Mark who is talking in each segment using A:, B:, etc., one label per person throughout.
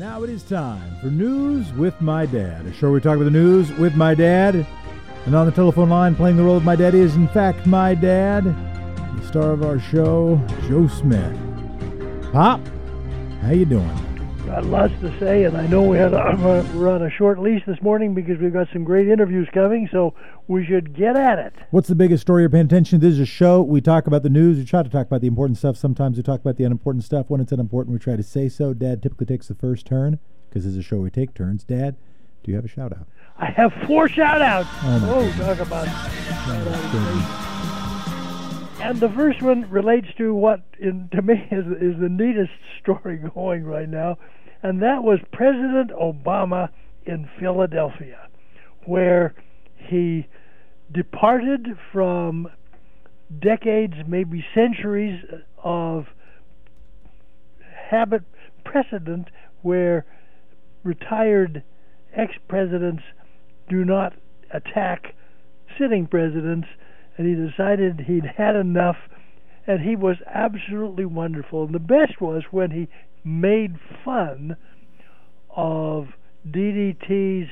A: Now it is time for News with My Dad, a show where we talk about the news with my dad. And on the telephone line, playing the role of my dad is, in fact, my dad, the star of our show, Joe Smith. Pop, how you doing?
B: Got lots to say, and I know we had a, we're on a short leash this morning because we've got some great interviews coming, so we should get at it.
A: What's the biggest story you're paying attention to? This is a show. We talk about the news. We try to talk about the important stuff. Sometimes we talk about the unimportant stuff. When it's unimportant, we try to say so. Dad typically takes the first turn because this is a show we take turns. Dad, do you have a shout out?
B: I have four shout outs.
A: Oh,
B: oh talk about. And the first one relates to what, in, to me, is, is the neatest story going right now, and that was President Obama in Philadelphia, where he departed from decades, maybe centuries of habit precedent where retired ex presidents do not attack sitting presidents, and he decided he'd had enough, and he was absolutely wonderful. And the best was when he made fun of DDT's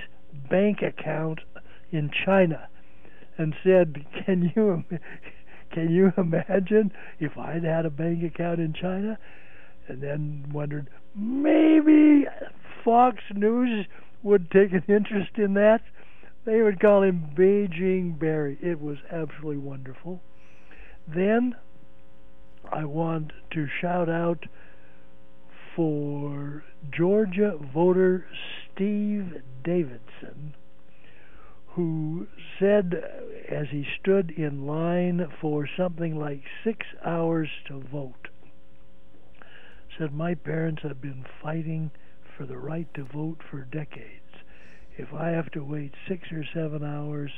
B: bank account in China and said, "Can you can you imagine if I'd had a bank account in China?" And then wondered maybe Fox News would take an interest in that. They would call him Beijing Barry. It was absolutely wonderful. Then I want to shout out for Georgia voter Steve Davidson, who said as he stood in line for something like six hours to vote, said, My parents have been fighting for the right to vote for decades. If I have to wait six or seven hours,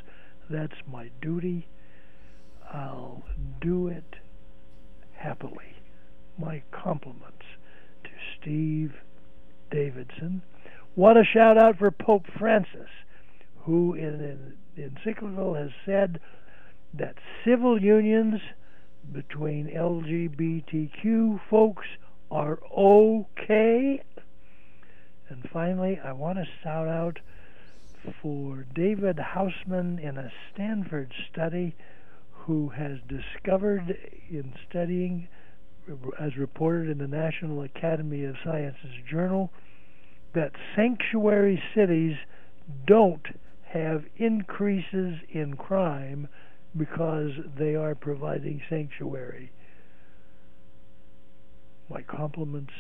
B: that's my duty. I'll do it happily. My compliments to Steve Davidson. What a shout out for Pope Francis, who in an encyclical has said that civil unions between LGBTQ folks are okay. And finally, I want to shout out for David Hausman in a Stanford study who has discovered in studying, as reported in the National Academy of Sciences Journal, that sanctuary cities don't have increases in crime because they are providing sanctuary. My compliments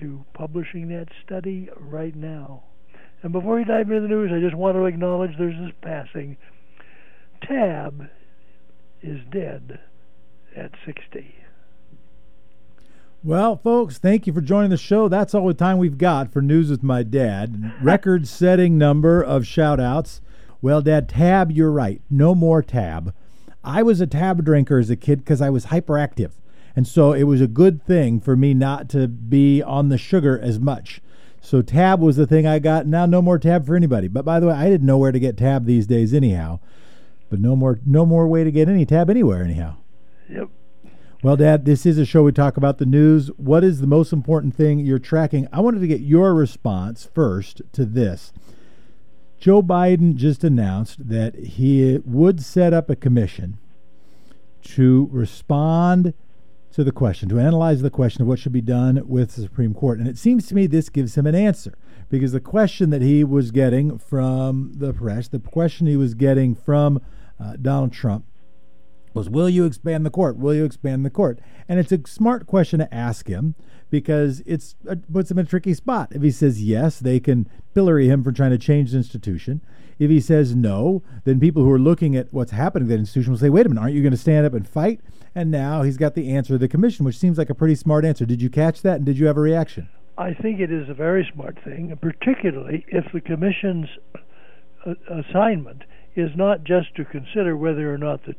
B: to publishing that study right now. And before we dive into the news, I just want to acknowledge there's this passing. Tab is dead at 60.
A: Well, folks, thank you for joining the show. That's all the time we've got for News with My Dad. Record setting number of shout outs. Well, Dad, tab, you're right. No more tab. I was a tab drinker as a kid because I was hyperactive. And so it was a good thing for me not to be on the sugar as much. So tab was the thing I got. Now no more tab for anybody. But by the way, I didn't know where to get tab these days anyhow. But no more no more way to get any tab anywhere anyhow.
B: Yep.
A: Well, Dad, this is a show we talk about the news. What is the most important thing you're tracking? I wanted to get your response first to this. Joe Biden just announced that he would set up a commission to respond to the question, to analyze the question of what should be done with the Supreme Court. And it seems to me this gives him an answer because the question that he was getting from the press, the question he was getting from uh, Donald Trump, was will you expand the court? Will you expand the court? And it's a smart question to ask him because it's it puts him in a tricky spot. If he says yes, they can pillory him for trying to change the institution. If he says no, then people who are looking at what's happening to that institution will say, wait a minute, aren't you going to stand up and fight? And now he's got the answer of the commission, which seems like a pretty smart answer. Did you catch that? And did you have a reaction?
B: I think it is a very smart thing, particularly if the commission's uh, assignment is not just to consider whether or not the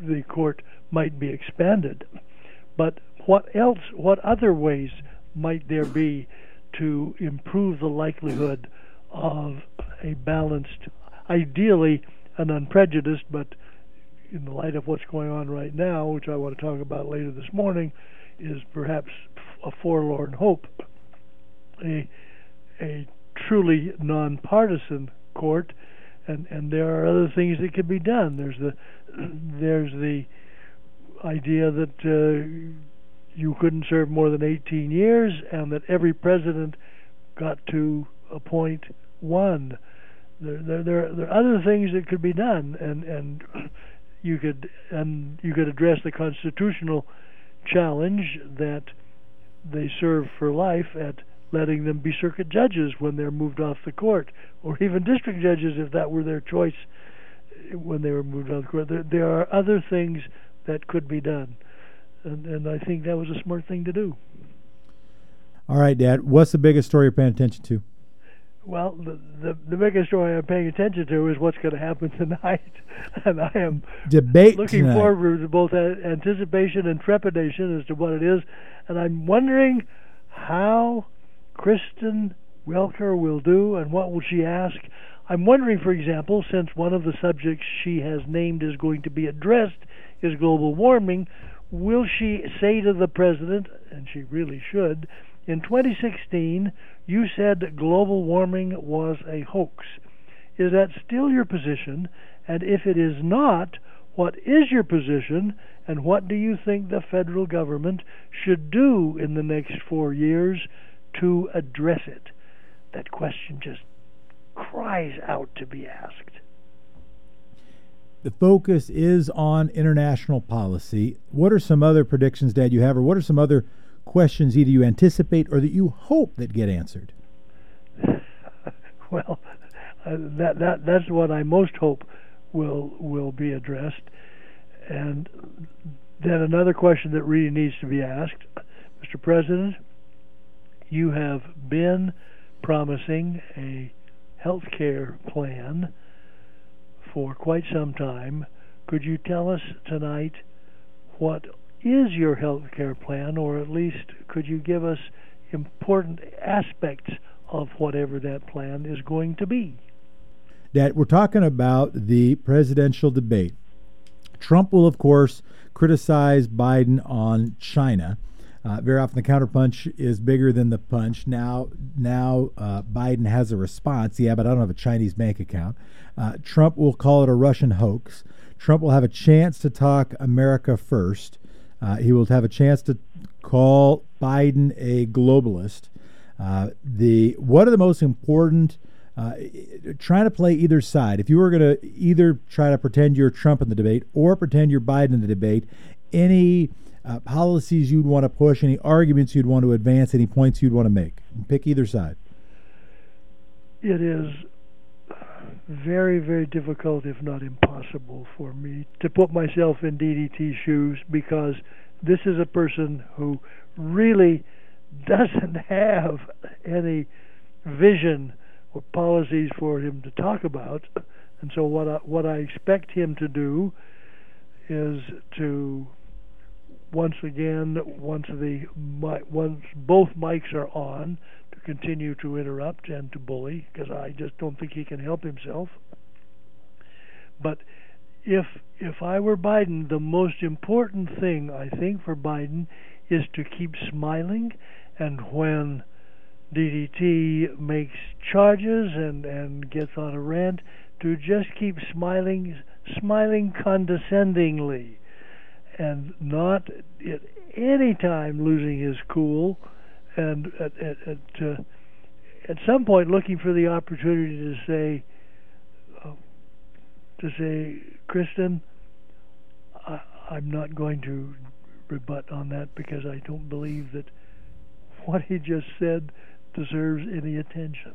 B: the court might be expanded, but what else, what other ways might there be to improve the likelihood of a balanced, ideally an unprejudiced, but in the light of what's going on right now, which I want to talk about later this morning, is perhaps a forlorn hope. a a truly nonpartisan court, and and there are other things that can be done. There's the there's the idea that uh, you couldn't serve more than 18 years, and that every president got to appoint one. There, there, there, there are other things that could be done, and and you could and you could address the constitutional challenge that they serve for life at letting them be circuit judges when they're moved off the court, or even district judges if that were their choice when they were moved off the court. There, there are other things that could be done, and, and I think that was a smart thing to do.
A: All right, Dad. What's the biggest story you're paying attention to?
B: Well, the, the the biggest story I'm paying attention to is what's going to happen tonight, and I am
A: debate
B: looking
A: tonight.
B: forward to both anticipation and trepidation as to what it is, and I'm wondering how Kristen Welker will do and what will she ask. I'm wondering, for example, since one of the subjects she has named is going to be addressed is global warming, will she say to the president, and she really should, in 2016 you said global warming was a hoax. Is that still your position? And if it is not, what is your position? And what do you think the federal government should do in the next four years to address it? That question just cries out to be asked.
A: The focus is on international policy. What are some other predictions, Dad, you have, or what are some other questions either you anticipate or that you hope that get answered?
B: well, uh, that that that's what I most hope will will be addressed. And then another question that really needs to be asked, Mr. President, you have been promising a health care plan for quite some time. Could you tell us tonight what is your health care plan, or at least could you give us important aspects of whatever that plan is going to be?
A: That we're talking about the presidential debate. Trump will, of course, criticize Biden on China. Uh, very often, the counterpunch is bigger than the punch. Now, now uh, Biden has a response. Yeah, but I don't have a Chinese bank account. Uh, Trump will call it a Russian hoax. Trump will have a chance to talk America first. Uh, he will have a chance to call Biden a globalist. Uh, the what are the most important? Uh, trying to play either side. If you were going to either try to pretend you're Trump in the debate or pretend you're Biden in the debate, any uh, policies you'd want to push, any arguments you'd want to advance, any points you'd want to make, pick either side.
B: It is very, very difficult, if not impossible, for me to put myself in DDT's shoes because this is a person who really doesn't have any vision or policies for him to talk about. And so, what I, what I expect him to do is to once again, once the once both mics are on, to continue to interrupt and to bully because I just don't think he can help himself. But if if I were Biden, the most important thing I think for Biden is to keep smiling, and when DDT makes charges and and gets on a rant, to just keep smiling, smiling condescendingly, and not at any time losing his cool and at at at, uh, at some point looking for the opportunity to say uh, to say, Kristen, I, I'm not going to rebut on that because I don't believe that what he just said deserves any attention.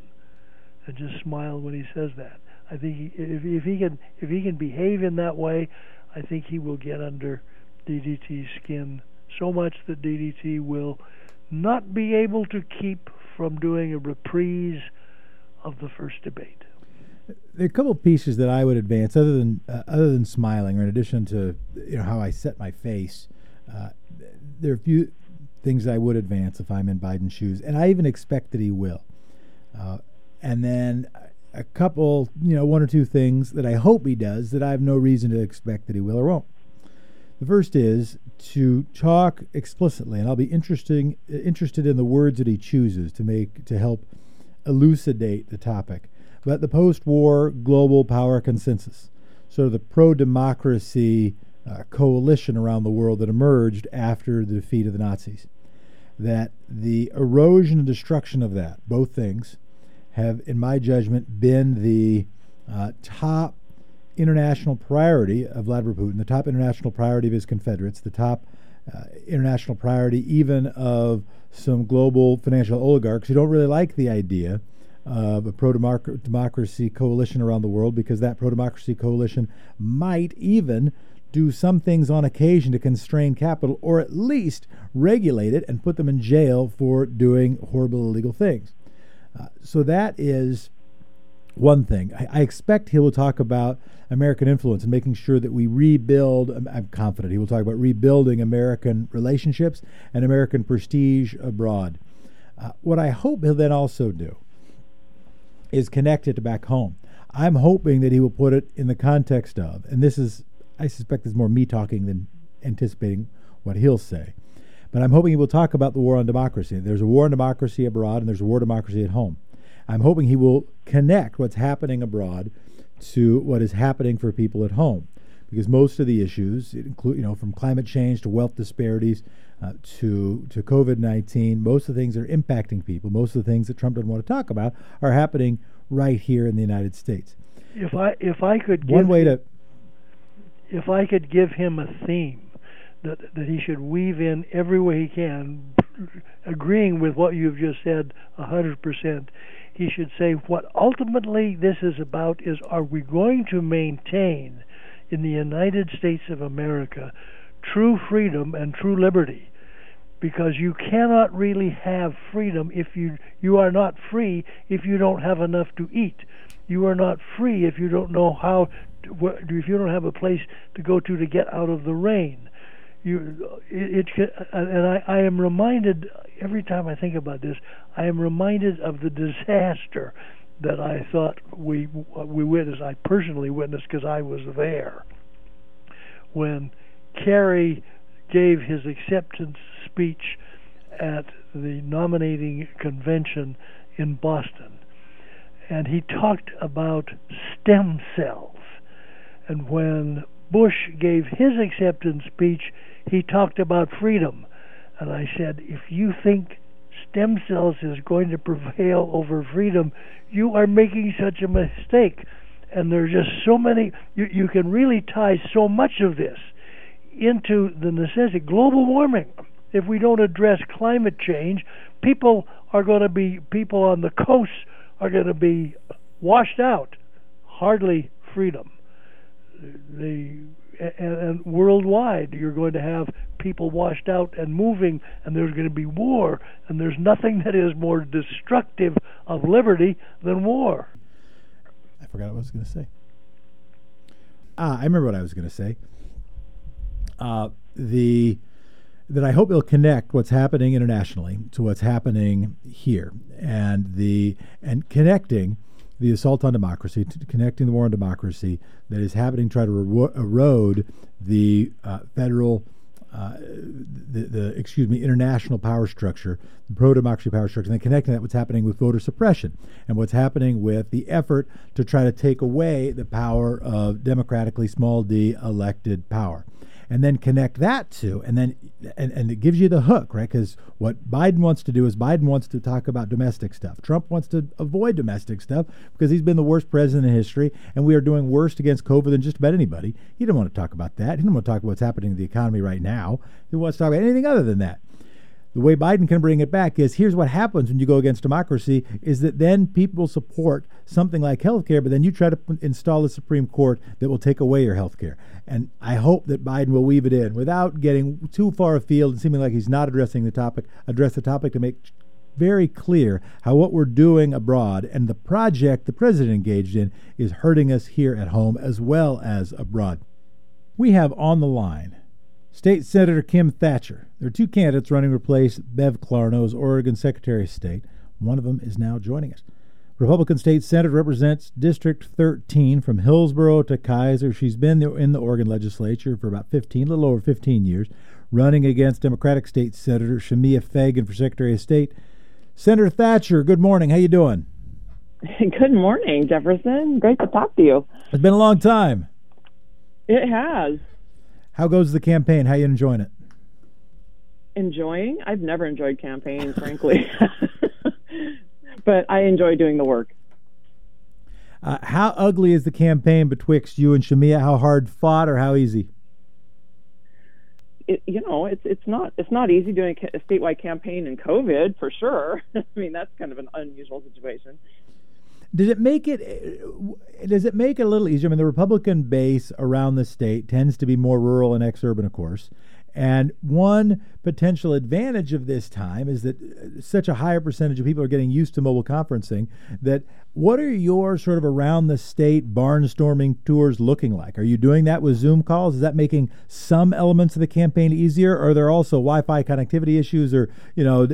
B: And just smile when he says that. I think he, if, if he can if he can behave in that way, I think he will get under DDT's skin so much that DDT will not be able to keep from doing a reprise of the first debate.
A: There are a couple of pieces that I would advance, other than uh, other than smiling, or in addition to you know how I set my face. Uh, there are a few things I would advance if I'm in Biden's shoes, and I even expect that he will. Uh, and then a couple, you know, one or two things that I hope he does that I have no reason to expect that he will or won't. The first is to talk explicitly, and I'll be interesting interested in the words that he chooses to make to help elucidate the topic. But the post-war global power consensus, sort of the pro-democracy uh, coalition around the world that emerged after the defeat of the Nazis, that the erosion and destruction of that, both things, have, in my judgment, been the uh, top international priority of Vladimir Putin, the top international priority of his Confederates, the top uh, international priority even of some global financial oligarchs who don't really like the idea of a pro democracy coalition around the world because that pro democracy coalition might even do some things on occasion to constrain capital or at least regulate it and put them in jail for doing horrible illegal things. Uh, so that is one thing. I, I, expect he will talk about American influence and making sure that we rebuild. I'm, I'm confident he will talk about rebuilding American relationships and American prestige abroad. Uh, what I hope he'll then also do is connect it back home. I'm hoping that he will put it in the context of, and this is, I suspect, is more me talking than anticipating what he'll say. But I'm hoping he will talk about the war on democracy. There's a war on democracy abroad, and there's a war on democracy at home. I'm hoping he will connect what's happening abroad to what is happening for people at home, because most of the issues, include you know, from climate change to wealth disparities uh, to to COVID nineteen, most of the things that are impacting people, most of the things that Trump doesn't want to talk about, are happening right here in the United States.
B: If I if I could
A: one way to
B: if I could give him a theme that that he should weave in every way he can, agreeing with what you've just said a hundred percent he should say what ultimately this is about is are we going to maintain in the United States of America true freedom and true liberty? Because you cannot really have freedom if you you are not free if you don't have enough to eat. You are not free if you don't know how to, if you don't have a place to go to to get out of the rain. You it, it and I, I am reminded every time I think about this, I am reminded of the disaster that I thought we we witnessed. I personally witnessed because I was there when Kerry gave his acceptance speech at the nominating convention in Boston, and he talked about stem cells. And when Bush gave his acceptance speech, he talked about freedom. And I said, if you think stem cells is going to prevail over freedom, you are making such a mistake. And there's just so many, you, you can really tie so much of this into the necessity. Global warming. If we don't address climate change, people are going to be, people on the coast are going to be washed out. Hardly freedom. The and, and worldwide. You're going to have people washed out and moving and there's going to be war and there's nothing that is more destructive of liberty than war.
A: I forgot what i was going to say. Ah i remember what i was going to say. Uh, the that I hope it'll connect what's happening internationally to what's happening here, and the and connecting the assault on democracy, connecting the war on democracy that is happening, try to erode the uh, federal, uh, the, the, excuse me, international power structure, the pro democracy power structure, and then connecting that what's happening with voter suppression and what's happening with the effort to try to take away the power of democratically small d elected power and then connect that to and then and, and it gives you the hook right? Because what biden wants to do is biden wants to talk about domestic stuff. Trump wants to avoid domestic stuff because he's been the worst president in history and we are doing worse against covid than just about anybody. He didn't want to talk about that. He didn't want to talk about what's happening to the economy right now. He wants to talk about anything other than that the way Biden can bring it back is here's what happens when you go against democracy is that then people support something like health care, but then you try to install a Supreme Court that will take away your health care. And I hope that Biden will weave it in without getting too far afield and seeming like he's not addressing the topic, address the topic to make very clear how what we're doing abroad and the project the president engaged in is hurting us here at home as well as abroad. We have on the line State Senator Kim Thatcher. There are two candidates running to replace Bev Clarno as Oregon Secretary of State. One of them is now joining us. Republican State Senator represents District 13 from Hillsboro to Keizer. She's been in the Oregon legislature for about 15, a little over 15 years, running against Democratic State Senator Shemia Fagan for Secretary of State. Senator Thatcher, good morning. How you doing?
C: Good morning, Jefferson. Great to talk to you.
A: It's been a long time.
C: It has.
A: How goes the campaign? How you enjoying it?
C: Enjoying? I've never enjoyed campaigns, frankly. but I enjoy doing the work.
A: Uh, how ugly is the campaign betwixt you and Shemia? How hard fought or how easy?
C: It, you know, it's it's not it's not easy doing a statewide campaign in COVID for sure. I mean, that's kind of an unusual situation.
A: Does it make it? Uh, does it make it a little easier? I mean, the Republican base around the state tends to be more rural and ex-urban, of course. And one potential advantage of this time is that uh, such a higher percentage of people are getting used to mobile conferencing that what are your sort of around the state barnstorming tours looking like? Are you doing that with Zoom calls? Is that making some elements of the campaign easier? Are there also Wi-Fi connectivity issues? Or you know,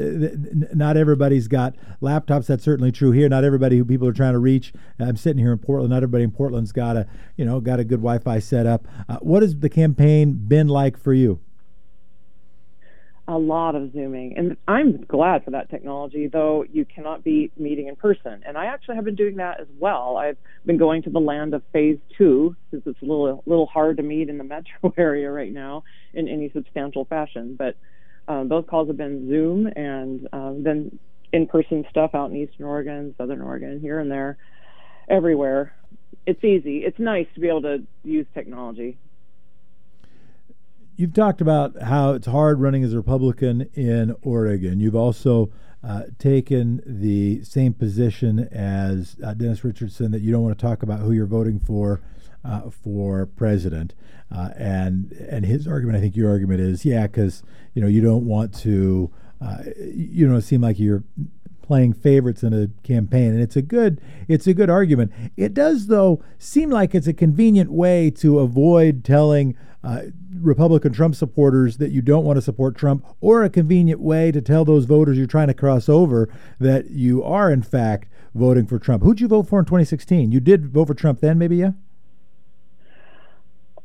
A: not everybody's got laptops. That's certainly true here. Not everybody who people are trying to reach. I'm sitting here in Portland. Not everybody in Portland's got a you know got a good Wi-Fi setup. Uh, what has the campaign been like for you?
C: A lot of Zooming. And I'm glad for that technology, though you cannot be meeting in person. And I actually have been doing that as well. I've been going to the land of phase two, since it's a little, little hard to meet in the metro area right now in any substantial fashion. But um, those calls have been Zoom and um, then in person stuff out in Eastern Oregon, Southern Oregon, here and there, everywhere. It's easy. It's nice to be able to use technology
A: you've talked about how it's hard running as a Republican in Oregon. You've also uh, taken the same position as uh, Dennis Richardson that you don't want to talk about who you're voting for uh, for president. Uh, and and his argument, I think your argument is, yeah, because you know you don't want to, uh, you know, seem like you're playing favorites in a campaign and it's a good it's a good argument it does though seem like it's a convenient way to avoid telling uh, Republican Trump supporters that you don't want to support Trump, or a convenient way to tell those voters you're trying to cross over that you are, in fact, voting for Trump. Who'd you vote for in 2016? You did vote for Trump then, maybe, yeah?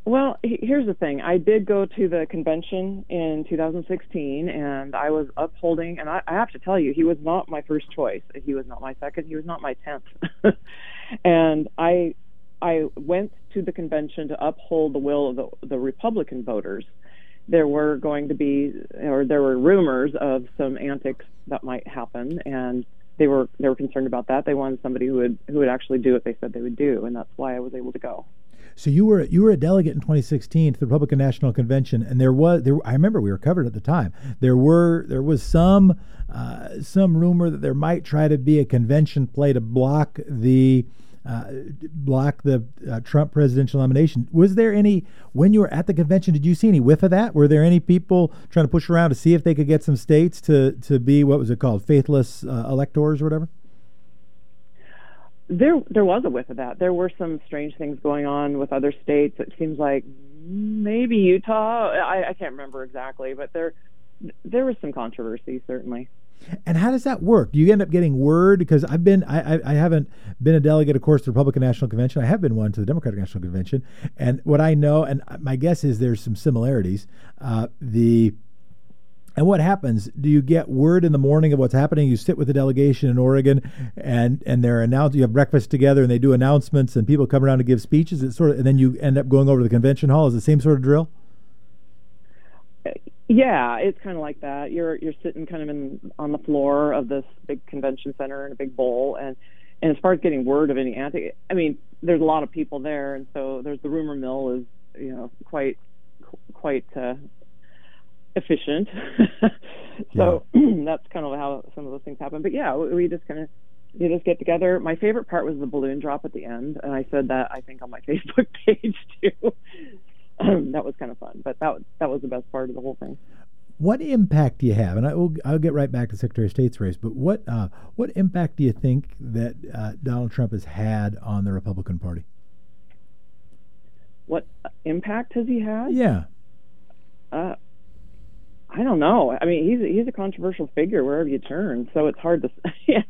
C: Well, here's the thing. I did go to the convention in 2016, and I was upholding. And I, I have to tell you, he was not my first choice. He was not my second. He was not my tenth. and I I went to the convention to uphold the will of the, the Republican voters. There were going to be, or there were rumors of some antics that might happen, and they were they were concerned about that. They wanted somebody who would who would actually do what they said they would do, and that's why I was able to go.
A: So you were you were a delegate in 2016 to the Republican National Convention, and there was there. I remember we were covered at the time. There were there was some uh, some rumor that there might try to be a convention play to block the uh, block the uh, Trump presidential nomination. Was there any, when you were at the convention, did you see any whiff of that? Were there any people trying to push around to see if they could get some states to, to be, what was it called, faithless uh, electors or whatever?
C: There, there was a whiff of that. There were some strange things going on with other states. It seems like maybe Utah. I, I can't remember exactly, but there, there was some controversy certainly.
A: And how does that work? Do you end up getting word? Because I've been, I, I, I, haven't been a delegate, of course, to the Republican National Convention. I have been one to the Democratic National Convention. And what I know, and my guess is there's some similarities. Uh, the and what happens? Do you get word in the morning of what's happening? You sit with the delegation in Oregon, and and they're announced. You have breakfast together, and they do announcements, and people come around to give speeches. It's sort of, and then you end up going over to the convention hall. Is the same sort of drill?
C: Yeah, it's kind of like that. You're you're sitting kind of in on the floor of this big convention center in a big bowl, and and as far as getting word of any anti, I mean, there's a lot of people there, and so there's the rumor mill is you know quite quite uh, efficient. so that's kind of how some of those things happen. But yeah, we, we just kind of you just get together. My favorite part was the balloon drop at the end, and I said that I think on my Facebook page too. that was kind of fun. But that that was the best part of the whole thing.
A: What impact do you have? And I will, I'll get right back to Secretary of State's race. But what uh, what impact do you think that uh, Donald Trump has had on the Republican Party?
C: What impact has he had?
A: Yeah.
C: Uh, I don't know. I mean, he's he's a controversial figure wherever you turn, so it's hard to.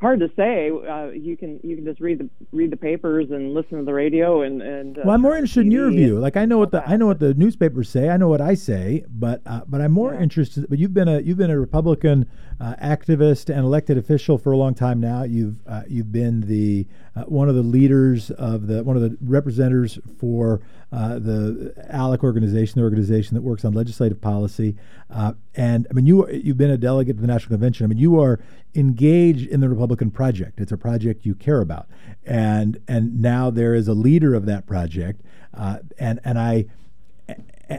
C: hard to say. Uh, you can you can just read the read the papers and listen to the radio and and.
A: Uh, well, I'm more interested in your view. Like I know what the I know what the newspapers say. I know what I say, but uh, but I'm more yeah. interested. But you've been a you've been a Republican uh, activist and elected official for a long time now. You've uh, you've been the uh, one of the leaders of the one of the representatives for the ALEC organization, the organization that works on legislative policy. and I mean, you you've been a delegate to the National Convention. I mean, you are engaged in the Republican project. It's a project you care about, and and now there is a leader of that project, uh, and and I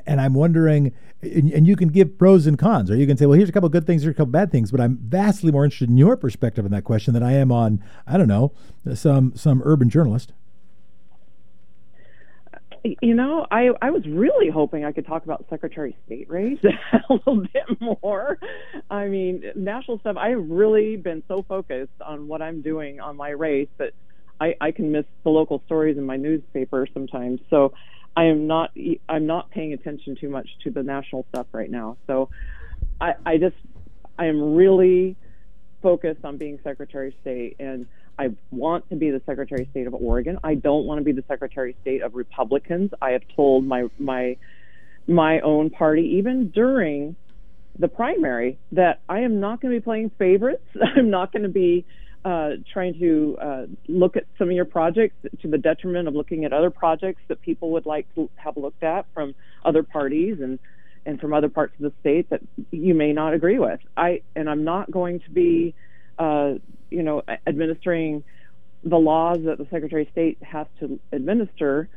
A: and I'm wondering, and you can give pros and cons, or you can say, well, here's a couple of good things, here's a couple bad things. But I'm vastly more interested in your perspective on that question than I am on, I don't know, some some urban journalist
C: you know, I I was really hoping I could talk about Secretary of State race a little bit more. I mean, national stuff. I've really been so focused on what I'm doing on my race that I I can miss the local stories in my newspaper sometimes. So I am not I'm not paying attention too much to the national stuff right now. So I I just I am really focused on being Secretary of State and I want to be the Secretary of State of Oregon. I don't want to be the Secretary of State of Republicans. I have told my my my own party even during the primary that I am not going to be playing favorites. I'm not going to be uh, trying to uh, look at some of your projects to the detriment of looking at other projects that people would like to have looked at from other parties and and from other parts of the state that you may not agree with. I and I'm not going to be uh, you know, administering the laws that the Secretary of State has to administer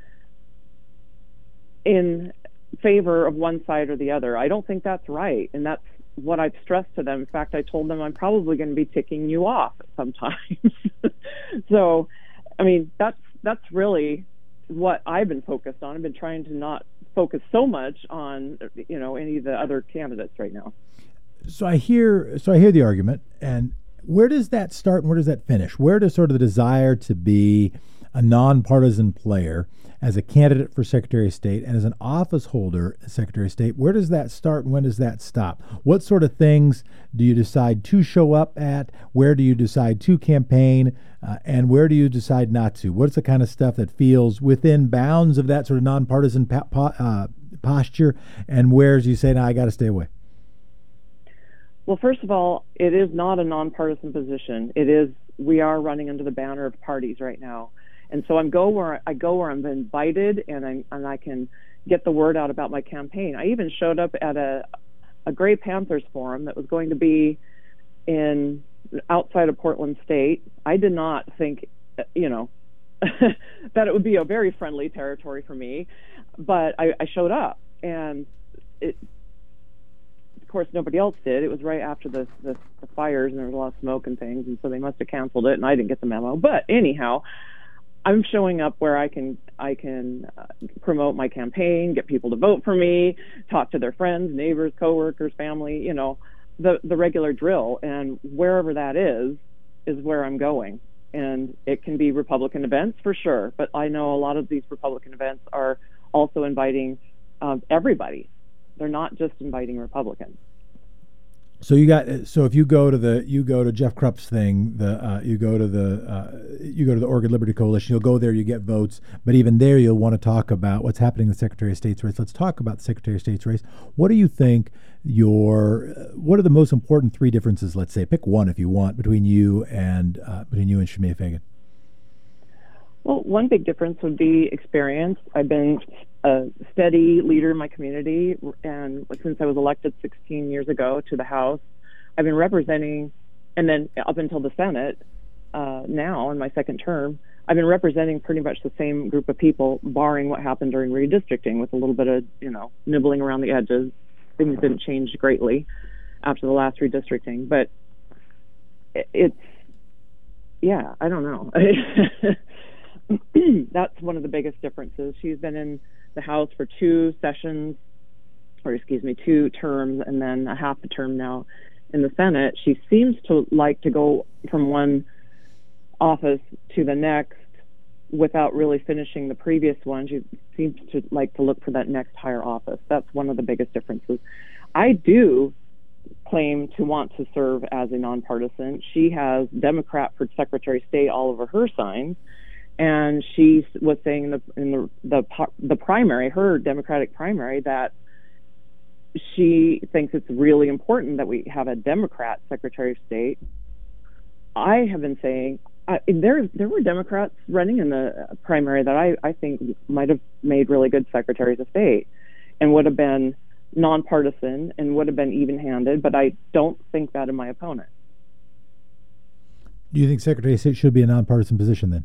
C: in favor of one side or the other. I don't think that's right, and that's what I've stressed to them. In fact, I told them I'm probably going to be ticking you off sometimes. so, I mean, that's that's really what I've been focused on. I've been trying to not focus so much on you know any of the other candidates right now.
A: So I hear so I hear the argument, and where does that start and where does that finish? Where does sort of the desire to be a nonpartisan player as a candidate for Secretary of State and as an office holder, Secretary of State, where does that start and when does that stop? What sort of things do you decide to show up at? Where do you decide to campaign? Uh, and where do you decide not to? What's the kind of stuff that feels within bounds of that sort of nonpartisan pa- po- uh, posture? And where's you say, no, I got to stay away?
C: Well, first of all, it is not a nonpartisan position. It is we are running under the banner of parties right now, and so I'm go where I go where I'm invited, and I and I can get the word out about my campaign. I even showed up at a a Gray Panthers forum that was going to be in outside of Portland State. I did not think, you know, that it would be a very friendly territory for me, but I, I showed up, and course, nobody else did. It was right after the, the, the fires, and there was a lot of smoke and things, and so they must have canceled it, and I didn't get the memo. But anyhow, I'm showing up where I can I can uh, promote my campaign, get people to vote for me, talk to their friends, neighbors, coworkers, family, you know, the the regular drill. And wherever that is, is where I'm going. And it can be Republican events for sure, but I know a lot of these Republican events are also inviting um, everybody they're not just inviting Republicans.
A: So you got so if you go to the you go to Jeff Krupp's thing the uh, you go to the uh, you go to the Oregon Liberty Coalition you'll go there you get votes but even there you'll want to talk about what's happening in the Secretary of State's race. Let's talk about the Secretary of State's race. What do you think your what are the most important three differences? Let's say pick one if you want between you and uh, between you and Shemia Fagan.
C: Well, one big difference would be experience. I've been a steady leader in my community, and since I was elected 16 years ago to the House, I've been representing, and then up until the Senate, uh, now in my second term, I've been representing pretty much the same group of people, barring what happened during redistricting, with a little bit of you know nibbling around the edges. Things didn't change greatly after the last redistricting, but it's yeah, I don't know. that's one of the biggest differences. She's been in the House for two sessions, or excuse me, two terms, and then a half a term now in the Senate. She seems to like to go from one office to the next without really finishing the previous one. She seems to like to look for that next higher office. That's one of the biggest differences. I do claim to want to serve as a nonpartisan. She has Democrat for Secretary of State all over her signs, and she was saying in the in the the, the primary, her Democratic primary, that she thinks it's really important that we have a Democrat Secretary of State. I have been saying there there were Democrats running in the primary that I, I think might have made really good secretaries of state and would have been nonpartisan and would have been even handed, but I don't think that in my opponent.
A: Do you think Secretary of State should be a nonpartisan position then?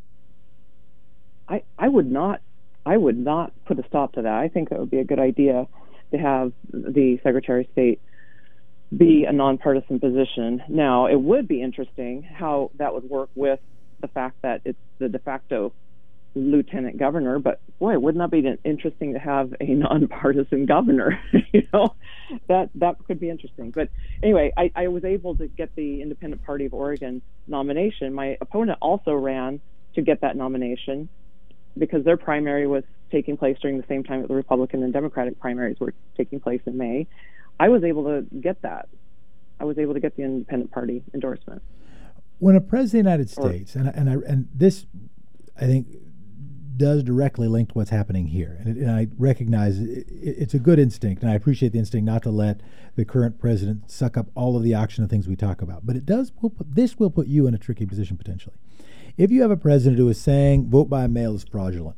C: I, I would not I would not put a stop to that. I think it would be a good idea to have the Secretary of State be a nonpartisan position. Now, it would be interesting how that would work with the fact that it's the de facto lieutenant governor. But boy, wouldn't that be interesting to have a nonpartisan governor? you know, that that could be interesting. But anyway, I, I was able to get the Independent Party of Oregon nomination. My opponent also ran to get that nomination because their primary was taking place during the same time that the Republican and Democratic primaries were taking place in May. I was able to get that. I was able to get the Independent Party endorsement.
A: When a president of the United States, and and I, and this, I think, does directly link to what's happening here, and, it, and I recognize it, it's a good instinct, and I appreciate the instinct not to let the current president suck up all of the oxygen of things we talk about. But it does. Will put, this will put you in a tricky position potentially. If you have a president who is saying vote by mail is fraudulent,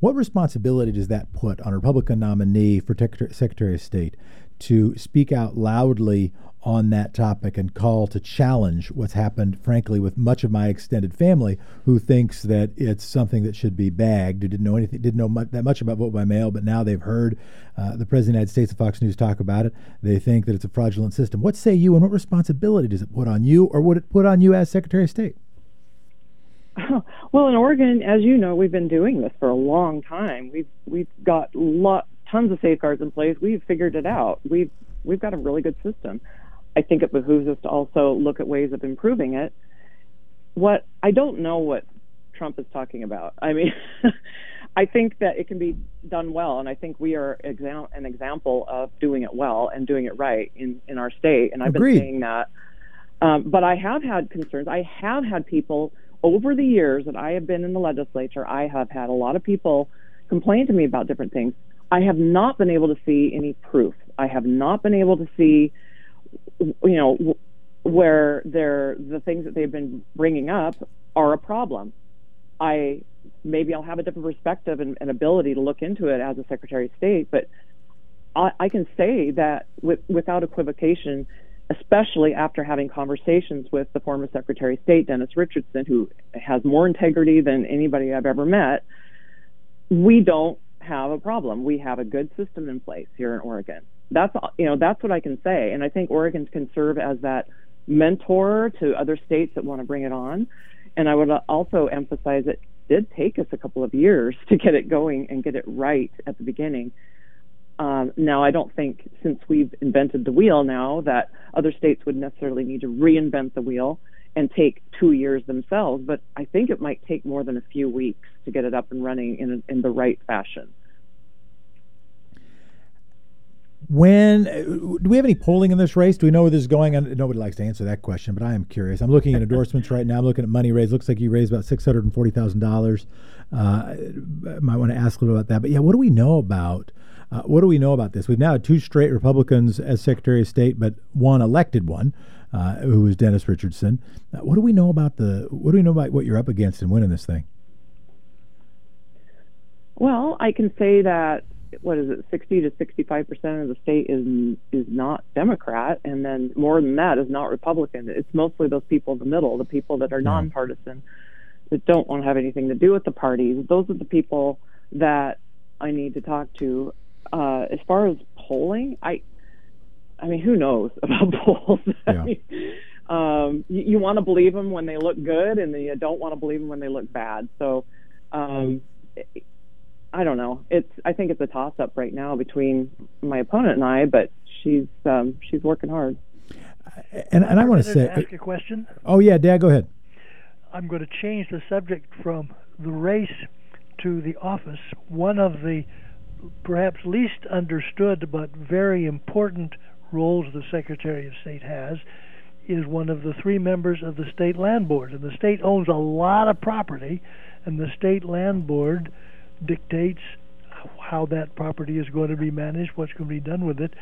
A: what responsibility does that put on a Republican nominee for Secretary of State to speak out loudly on that topic and call to challenge what's happened, frankly, with much of my extended family who thinks that it's something that should be bagged, who didn't know anything, didn't know much, that much about vote by mail, but now they've heard uh, the President of the United States and Fox News talk about it. They think that it's a fraudulent system. What say you, and what responsibility does it put on you, or would it put on you as Secretary of State?
C: Well, in Oregon, as you know, we've been doing this for a long time. We've we've got lot tons of safeguards in place. We've figured it out. We've we've got a really good system. I think it behooves us to also look at ways of improving it. What I don't know what Trump is talking about. I mean, I think that it can be done well, and I think we are exam- an example of doing it well and doing it right in in our state. And I've
A: Agreed.
C: been saying that. Um, but I have had concerns. I have had people over the years that I have been in the legislature. I have had a lot of people complain to me about different things. I have not been able to see any proof. I have not been able to see, you know, where they're the things that they've been bringing up are a problem. I maybe I'll have a different perspective and, and ability to look into it as a Secretary of State, but I, I can say that with, without equivocation, especially after having conversations with the former Secretary of State Dennis Richardson, who has more integrity than anybody I've ever met, we don't have a problem. We have a good system in place here in Oregon. That's you know that's what I can say, and I think Oregon can serve as that mentor to other states that want to bring it on. And I would also emphasize it did take us a couple of years to get it going and get it right at the beginning. Um, now, I don't think since we've invented the wheel now that other states would necessarily need to reinvent the wheel and take two years themselves, but I think it might take more than a few weeks to get it up and running in, in the right fashion.
A: When do we have any polling in this race? Do we know where this is going? Nobody likes to answer that question, but I am curious. I'm looking at endorsements right now. I'm looking at money raised. Looks like you raised about six hundred and forty thousand uh, dollars. Might want to ask a little about that. But yeah, what do we know about? Uh, what do we know about this? We've now had two straight Republicans as Secretary of State, but one elected one, uh, who was Dennis Richardson. Uh, what do we know about the? What do we know about what you're up against in winning this thing?
C: Well, I can say that what is it, 60 to 65 percent of the state is is not Democrat, and then more than that is not Republican. It's mostly those people in the middle, the people that are yeah. nonpartisan, that don't want to have anything to do with the parties. Those are the people that I need to talk to. Uh, as far as polling, I, I mean, who knows about polls? Yeah. I mean, um, you, you want to believe them when they look good, and then you don't want to believe them when they look bad. So. Um, I don't know. It's I think it's a toss up right now between my opponent and I, but she's um, she's working hard.
A: And and I want to say
B: ask a question.
A: Oh yeah, Dad, go ahead.
B: I'm going to change the subject from the race to the office. One of the perhaps least understood but very important roles the Secretary of State has is one of the three members of the State Land Board. And the state owns a lot of property, and the State Land Board dictates how that property is going to be managed, what's going to be done with it.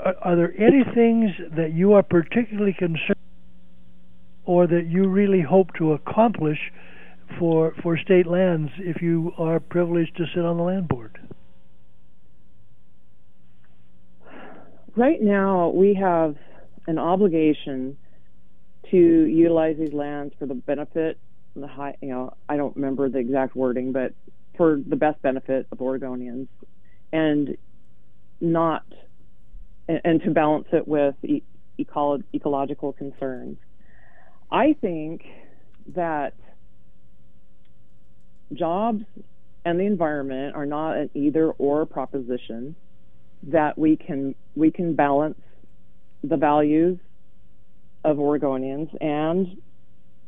B: Are, are there any things that you are particularly concerned or that you really hope to accomplish for for state lands if you are privileged to sit on the land board?
C: Right now, we have an obligation to utilize these lands for the benefit, the high, you know, I don't remember the exact wording, but for the best benefit of Oregonians, and not, and, and to balance it with e- ecolo- ecological concerns. I think that jobs and the environment are not an either or proposition that we can we can balance the values of Oregonians and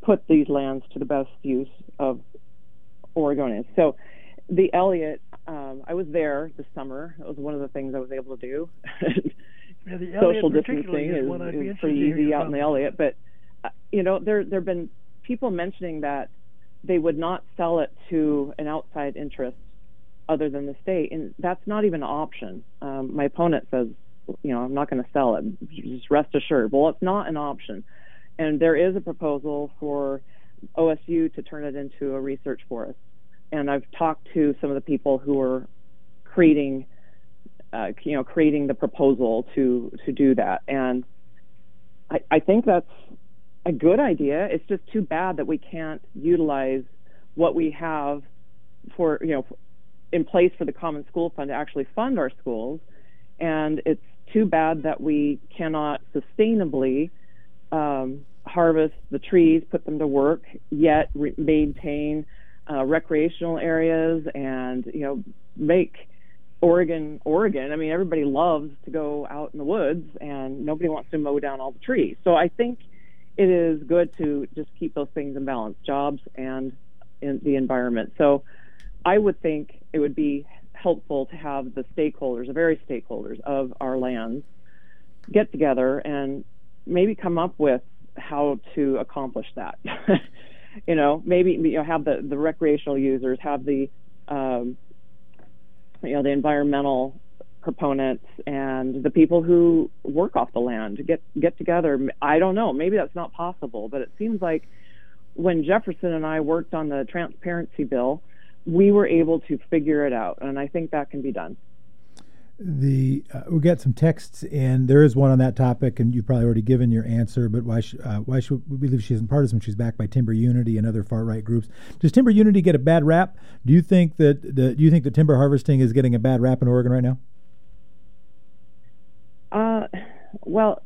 C: put these lands to the best use of Oregonians. So the Elliott, um, I was there this summer. It was one of the things I was able to do.
B: Yeah, the
C: Social distancing is,
B: is, one I'd be
C: is pretty easy out in the. Elliott, but uh, you know there there have been people mentioning that they would not sell it to an outside interest other than the state, and that's not even an option. Um, my opponent says, you know, I'm not going to sell it. Just rest assured. Well, it's not an option, and there is a proposal for OSU to turn it into a research forest. And I've talked to some of the people who are creating, uh, you know, creating the proposal to to do that, and I, I think that's a good idea. It's just too bad that we can't utilize what we have for you know in place for the Common School Fund to actually fund our schools, and it's too bad that we cannot sustainably um, harvest the trees, put them to work, yet re- maintain uh, recreational areas and you know make Oregon Oregon. I mean, everybody loves to go out in the woods, and nobody wants to mow down all the trees. So I think it is good to just keep those things in balance, jobs and in the environment. So I would think it would be helpful to have the stakeholders, the various stakeholders of our lands, get together and maybe come up with how to accomplish that. you know, maybe you know have the the recreational users, have the um, you know the environmental proponents and the people who work off the land get get together. I don't know, maybe that's not possible, but it seems like when Jefferson and I worked on the transparency bill, we were able to figure it out, and I think that can be done.
A: The uh, we got some texts and There is one on that topic, and you've probably already given your answer. But why sh- uh, why should we believe she isn't partisan? She's backed by Timber Unity and other far right groups. Does Timber Unity get a bad rap? Do you think that the, do you think that timber harvesting is getting a bad rap in Oregon right now?
C: Uh, well,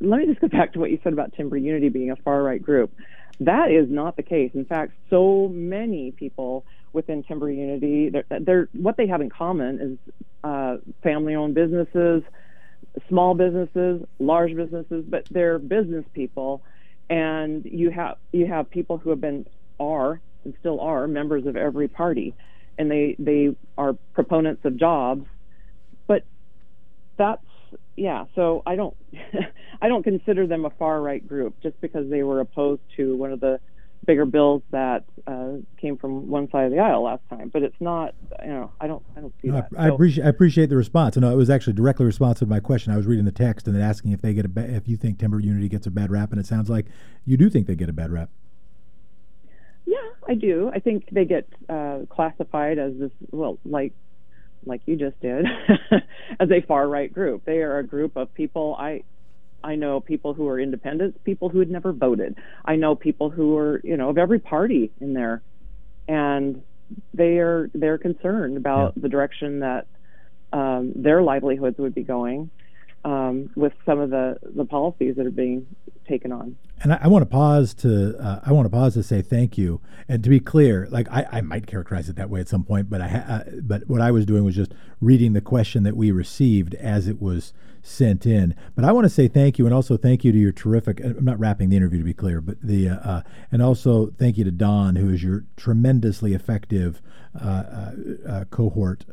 C: let me just go back to what you said about Timber Unity being a far right group. That is not the case. In fact, so many people within Timber Unity, they're, they're what they have in common is uh, family-owned businesses, small businesses, large businesses, but they're business people, and you have you have people who have been are and still are members of every party, and they they are proponents of jobs, but that's yeah. So I don't I don't consider them a far right group just because they were opposed to one of the bigger bills that uh, came from one side of the aisle last time. But it's not you know I don't I don't see
A: No,
C: that.
A: I, I
C: So-
A: appreciate I appreciate the response. No, it was actually directly responsive to my question. I was reading the text and then asking if they get a ba- if you think Timber Unity gets a bad rap, and it sounds like you do think they get a bad rap.
C: Yeah, I do. I think they get uh, classified as this, well, like like you just did, as a far right group. They are a group of people. I I know people who are independents, people who had never voted. I know people who are, you know, of every party in there, and they are they're concerned about the direction that um, their livelihoods would be going um, with some of the the policies that are being taken on.
A: And I, I want to pause to uh, I want to pause to say thank you. And to be clear, like I, I might characterize it that way at some point, but I ha- uh, but what I was doing was just reading the question that we received as it was sent in. But I want to say thank you, and also thank you to your terrific. I'm not wrapping the interview to be clear, but the uh, uh, and also thank you to Don, who is your tremendously effective uh, uh, uh cohort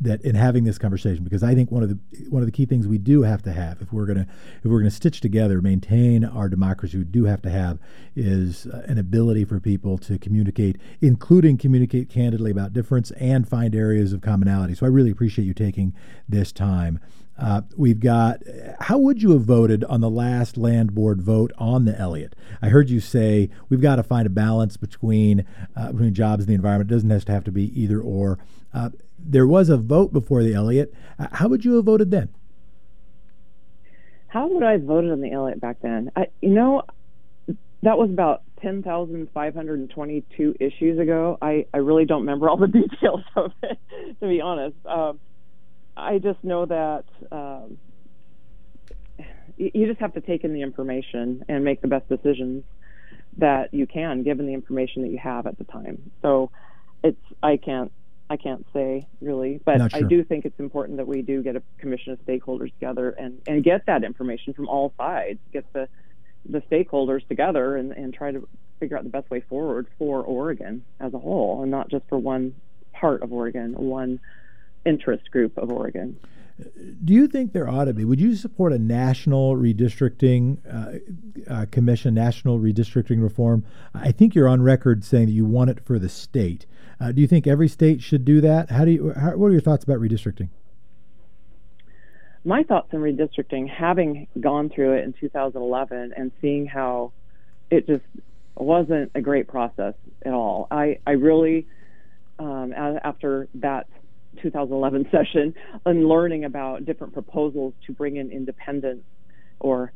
A: that in having this conversation because I think one of the one of the key things we do have to have if we're gonna if we're gonna stitch together maintain our democracy we do have to have is an ability for people to communicate including communicate candidly about difference and find areas of commonality so I really appreciate you taking this time uh, we've got how would you have voted on the last land board vote on the Elliott? I heard you say we've got to find a balance between uh, between jobs and the environment. It doesn't have to have to be either or. Uh, there was a vote before the Elliott. Uh, how would you have voted then?
C: How would I have voted on the Elliott back then? I, you know, that was about 10,522 issues ago. I, I really don't remember all the details of it, to be honest. Um, I just know that um, you just have to take in the information and make the best decisions that you can given the information that you have at the time. So it's I can't I can't say really, but sure. I do think it's important that we do get a commission of stakeholders together and, and get that information from all sides, get the the stakeholders together and, and try to figure out the best way forward for Oregon as a whole and not just for one part of Oregon, one interest group of Oregon.
A: Do you think there ought to be? Would you support a national redistricting uh, uh, commission, national redistricting reform? I think you're on record saying that you want it for the state. Uh, do you think every state should do that? How do you? How, what are your thoughts about redistricting?
C: My thoughts on redistricting, having gone through it in 2011 and seeing how it just wasn't a great process at all. I I really um, after that 2011 session and learning about different proposals to bring in independence or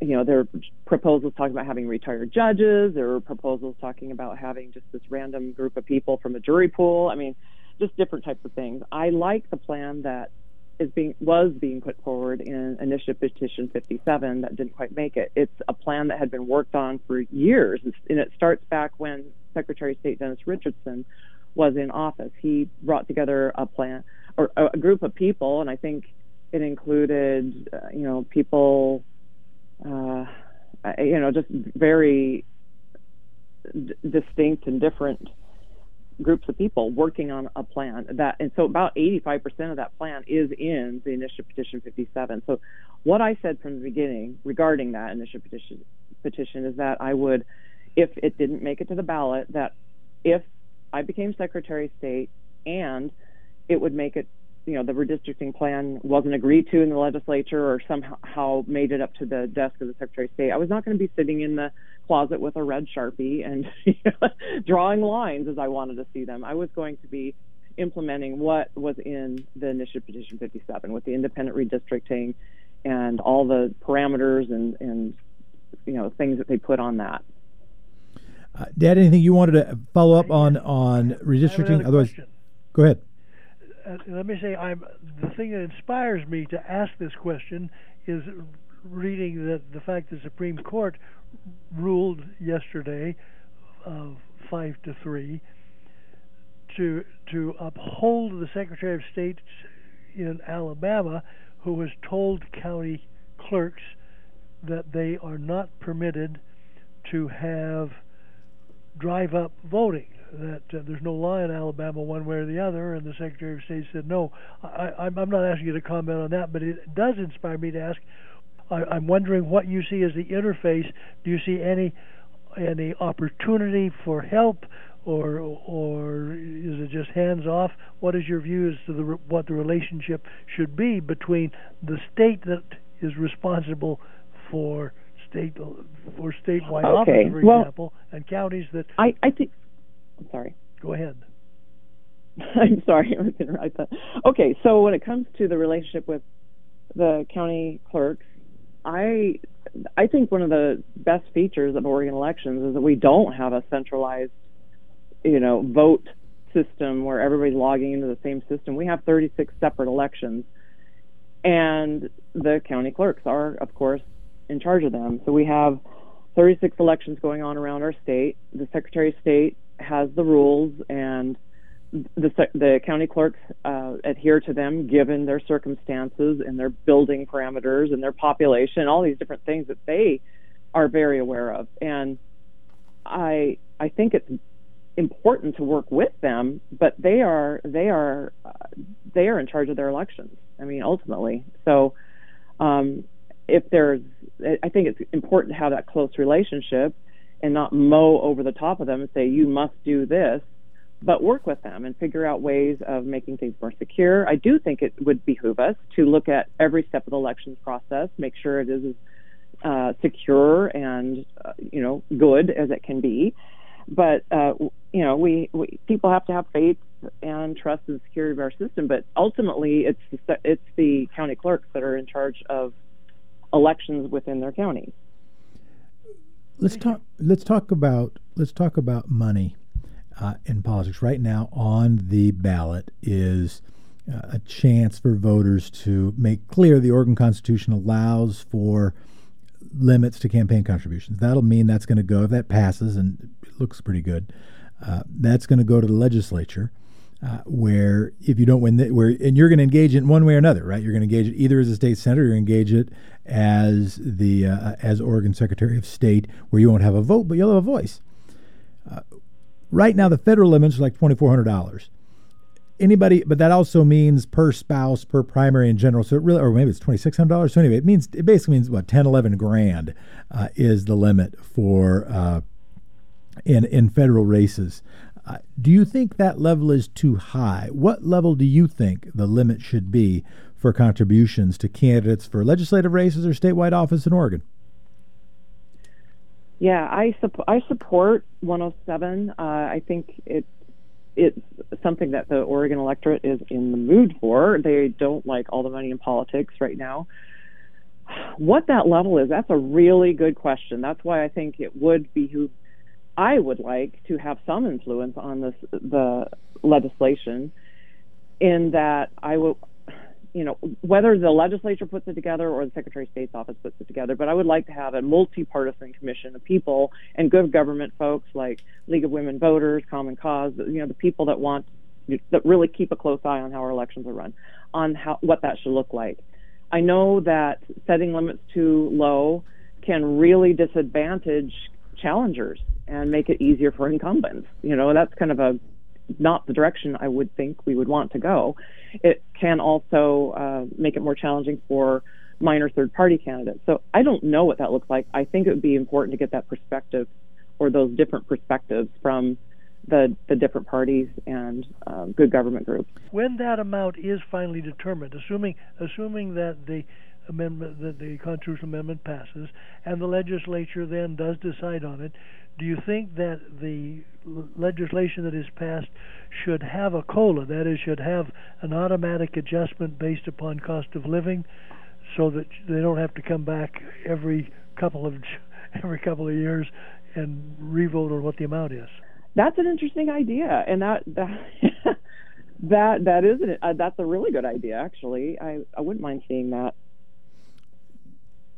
C: you know there are proposals talking about having retired judges. There are proposals talking about having just this random group of people from a jury pool. I mean just different types of things. I like the plan that is being was being put forward in initiative petition 57 that didn't quite make it. It's a plan that had been worked on for years. And it starts back when secretary of state dennis richardson was in office. He brought together a plan or a group of people, and I think it included, uh, you know, people, uh, you know, just very d- distinct and different groups of people working on a plan that and so about 85% of that plan is in the initiative petition 57 so what i said from the beginning regarding that initiative petition petition is that i would if it didn't make it to the ballot that if I became Secretary of State, and it would make it, you know, the redistricting plan wasn't agreed to in the legislature or somehow made it up to the desk of the Secretary of State. I was not going to be sitting in the closet with a red sharpie and drawing lines as I wanted to see them. I was going to be implementing what was in the initiative petition 57 with the independent redistricting and all the parameters and, and you know things that they put on that.
A: Uh, Dad, anything you wanted to follow up on on redistricting?
B: Otherwise,
A: question. go ahead.
B: Uh, let me say, I'm the thing that inspires me to ask this question is reading the fact the Supreme Court ruled yesterday, uh, five to three, to to uphold the Secretary of State in Alabama, who has told county clerks that they are not permitted to have drive up voting. That uh, there's no law in Alabama one way or the other, and the Secretary of State said no. I, I'm, not asking you to comment on that, but it does inspire me to ask. I, I'm wondering what you see as the interface. Do you see any any opportunity for help, or or is it just hands off? What is your view as to the what the relationship should be between the state that is responsible for state for statewide
C: okay.
B: offices, for
C: well,
B: example, and counties that.
C: I I think. I'm sorry.
B: Go ahead.
C: I'm sorry, I was going to write that. Okay, so when it comes to the relationship with the county clerks, I I think one of the best features of Oregon elections is that we don't have a centralized, you know, vote system where everybody's logging into the same system. We have 36 separate elections, and the county clerks are, of course, in charge of them. So we have 36 elections going on around our state. The Secretary of State has the rules, and the, the county clerks uh, adhere to them given their circumstances and their building parameters and their population, all these different things that they are very aware of. And I I think it's important to work with them, but they are they are uh, they are in charge of their elections. I mean, ultimately. So, um, if there's, I think it's important to have that close relationship and not mow over the top of them and say you must do this, but work with them and figure out ways of making things more secure. I do think it would behoove us to look at every step of the elections process, make sure it is uh, secure and uh, you know good as it can be. But uh, you know, we, we people have to have faith and trust in the security of our system. But ultimately, it's the, it's the county clerks that are in charge of elections within their county.
A: Let's talk. Let's talk about. Let's talk about money uh, in politics. Right now, on the ballot is uh, a chance for voters to make clear the Oregon Constitution allows for limits to campaign contributions. That'll mean that's going to go if that passes, and it looks pretty good. Uh, that's going to go to the legislature. Uh, where if you don't win, the, where and you're going to engage in one way or another, right? You're going to engage it either as a state senator, or engage it as the uh, as Oregon Secretary of State, where you won't have a vote, but you'll have a voice. Uh, right now, the federal limits are like twenty four hundred dollars. Anybody, but that also means per spouse, per primary in general. So it really, or maybe it's twenty six hundred dollars. So anyway, it means it basically means what 10, 11 grand uh, is the limit for uh, in in federal races. Uh, do you think that level is too high? What level do you think the limit should be for contributions to candidates for legislative races or statewide office in Oregon?
C: Yeah, I, sup- I support 107. Uh, I think it's it's something that the Oregon electorate is in the mood for. They don't like all the money in politics right now. What that level is, that's a really good question. That's why I think it would behoove I would like to have some influence on this the legislation in that I will you know whether the legislature puts it together or the Secretary of State's office puts it together but I would like to have a multi-partisan commission of people and good government folks like League of Women Voters, Common Cause, you know the people that want that really keep a close eye on how our elections are run on how what that should look like. I know that setting limits too low can really disadvantage challengers and make it easier for incumbents. You know, that's kind of a not the direction I would think we would want to go. It can also uh, make it more challenging for minor third party candidates. So I don't know what that looks like. I think it would be important to get that perspective or those different perspectives from the, the different parties and um, good government groups.
B: When that amount is finally determined, assuming assuming that the amendment that the constitutional amendment passes and the legislature then does decide on it, do you think that the legislation that is passed should have a COLA, that is, should have an automatic adjustment based upon cost of living, so that they don't have to come back every couple of every couple of years and revote on what the amount is?
C: That's an interesting idea, and that that that that is an, uh, that's a really good idea. Actually, I I wouldn't mind seeing that.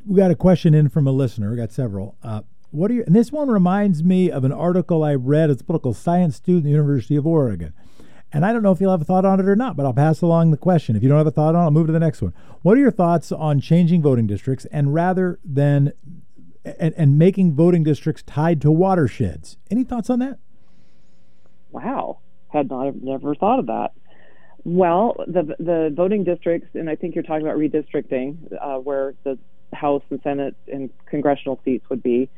A: We got a question in from a listener. We got several. Uh, what are you? And this one reminds me of an article I read as a political science student at the University of Oregon. And I don't know if you'll have a thought on it or not, but I'll pass along the question. If you don't have a thought on it, I'll move to the next one. What are your thoughts on changing voting districts and rather than and, and making voting districts tied to watersheds? Any thoughts on that?
C: Wow, had not never thought of that. Well, the the voting districts, and I think you're talking about redistricting, uh, where the House and Senate and congressional seats would be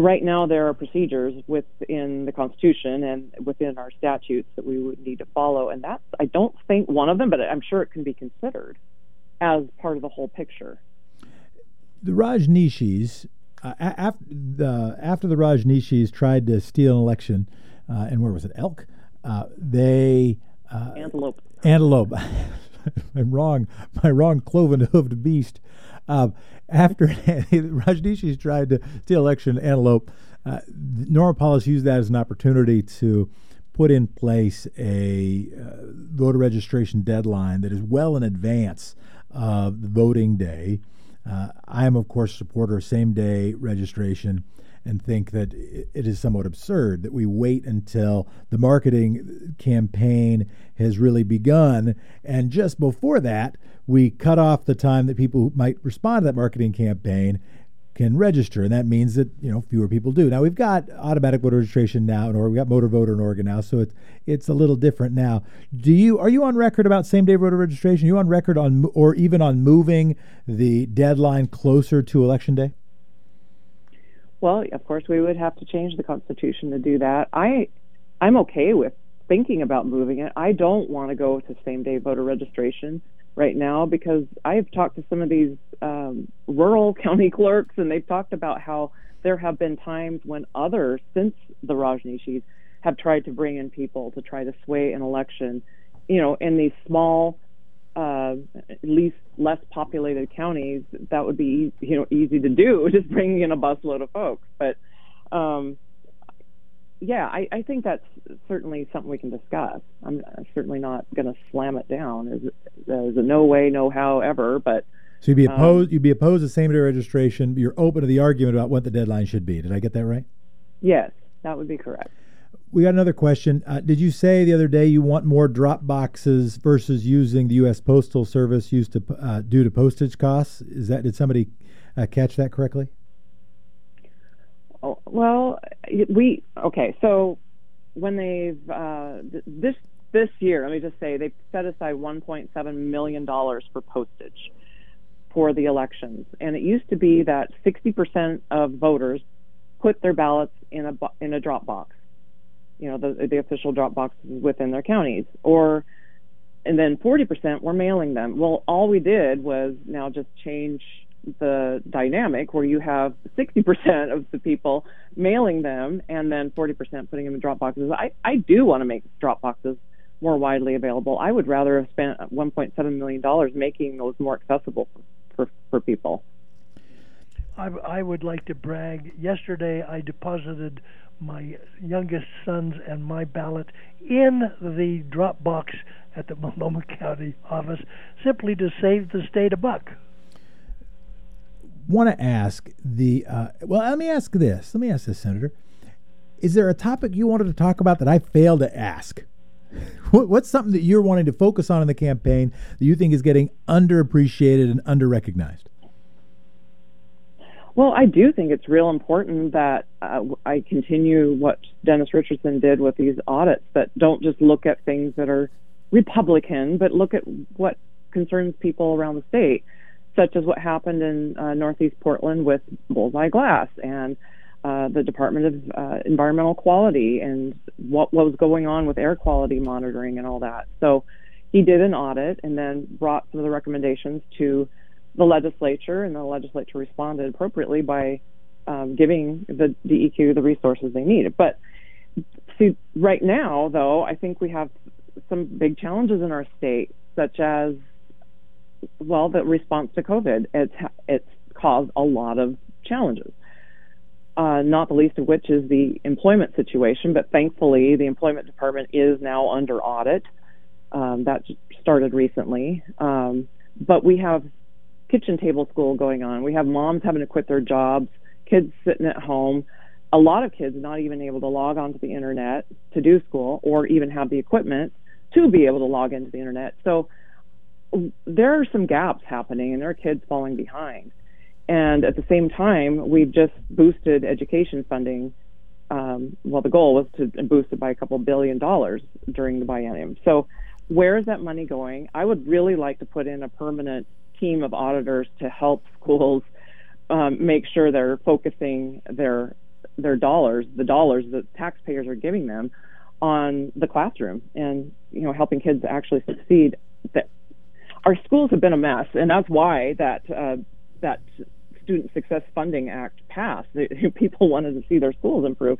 C: right now there are procedures within the Constitution and within our statutes that we would need to follow, and that's I don't think one of them, but I'm sure it can be considered as part of the whole picture.
A: The Rajneeshis, uh, after the after the Rajneeshis tried to steal an election, uh, and where was it? Elk. Uh, they
C: uh, antelope.
A: Antelope. I'm wrong. My wrong cloven hoofed beast. Uh, after Rajneeshis tried to steal election antelope, uh, Paulus used that as an opportunity to put in place a uh, voter registration deadline that is well in advance of the voting day. Uh, I am, of course, a supporter of same day registration and think that it is somewhat absurd that we wait until the marketing campaign has really begun. And just before that, we cut off the time that people might respond to that marketing campaign can register, and that means that you know fewer people do. Now we've got automatic voter registration now, or we got motor voter in Oregon now, so it's it's a little different now. Do you are you on record about same day voter registration? Are you on record on or even on moving the deadline closer to election day?
C: Well, of course, we would have to change the Constitution to do that. I, I'm okay with thinking about moving it. I don't want to go to same day voter registration right now because I've talked to some of these um, rural county clerks and they've talked about how there have been times when others, since the Rajneeshis, have tried to bring in people to try to sway an election, you know, in these small uh, at least less populated counties, that would be you know easy to do, just bringing in a busload of folks. But um, yeah, I, I think that's certainly something we can discuss. I'm certainly not going to slam it down as, as a no way, no how ever. But
A: so you'd be opposed. Um, you'd be opposed to same day registration. You're open to the argument about what the deadline should be. Did I get that right?
C: Yes, that would be correct.
A: We got another question. Uh, did you say the other day you want more drop boxes versus using the U.S. Postal Service used to uh, due to postage costs? Is that did somebody uh, catch that correctly?
C: Oh, well, we okay. So when they've uh, this this year, let me just say they set aside 1.7 million dollars for postage for the elections, and it used to be that 60% of voters put their ballots in a in a drop box you know, the, the official drop boxes within their counties. Or, and then 40% were mailing them. Well, all we did was now just change the dynamic where you have 60% of the people mailing them and then 40% putting them in drop boxes. I, I do want to make drop boxes more widely available. I would rather have spent 1.7 million dollars making those more accessible for, for, for people.
B: I, I would like to brag. Yesterday, I deposited my youngest son's and my ballot in the drop box at the Multnomah County office simply to save the state a buck.
A: Want to ask the uh, well? Let me ask this. Let me ask this, Senator. Is there a topic you wanted to talk about that I failed to ask? What's something that you're wanting to focus on in the campaign that you think is getting underappreciated and underrecognized?
C: Well, I do think it's real important that uh, I continue what Dennis Richardson did with these audits that don't just look at things that are Republican, but look at what concerns people around the state, such as what happened in uh, Northeast Portland with Bullseye Glass and uh, the Department of uh, Environmental Quality and what, what was going on with air quality monitoring and all that. So he did an audit and then brought some of the recommendations to the legislature, and the legislature responded appropriately by um, giving the DEQ the resources they needed. But see, right now, though, I think we have some big challenges in our state, such as, well, the response to COVID. It's it's caused a lot of challenges. Uh, not the least of which is the employment situation. But thankfully, the employment department is now under audit. Um, that started recently. Um, but we have kitchen table school going on. We have moms having to quit their jobs, kids sitting at home, a lot of kids not even able to log onto the internet to do school or even have the equipment to be able to log into the internet. So there are some gaps happening and there are kids falling behind. And at the same time, we've just boosted education funding. Um, well, the goal was to boost it by a couple billion dollars during the biennium. So, where is that money going? I would really like to put in a permanent team of auditors to help schools um, make sure they're focusing their their dollars, the dollars that taxpayers are giving them, on the classroom and you know helping kids actually succeed. That our schools have been a mess, and that's why that uh, that Student Success Funding Act passed. People wanted to see their schools improve,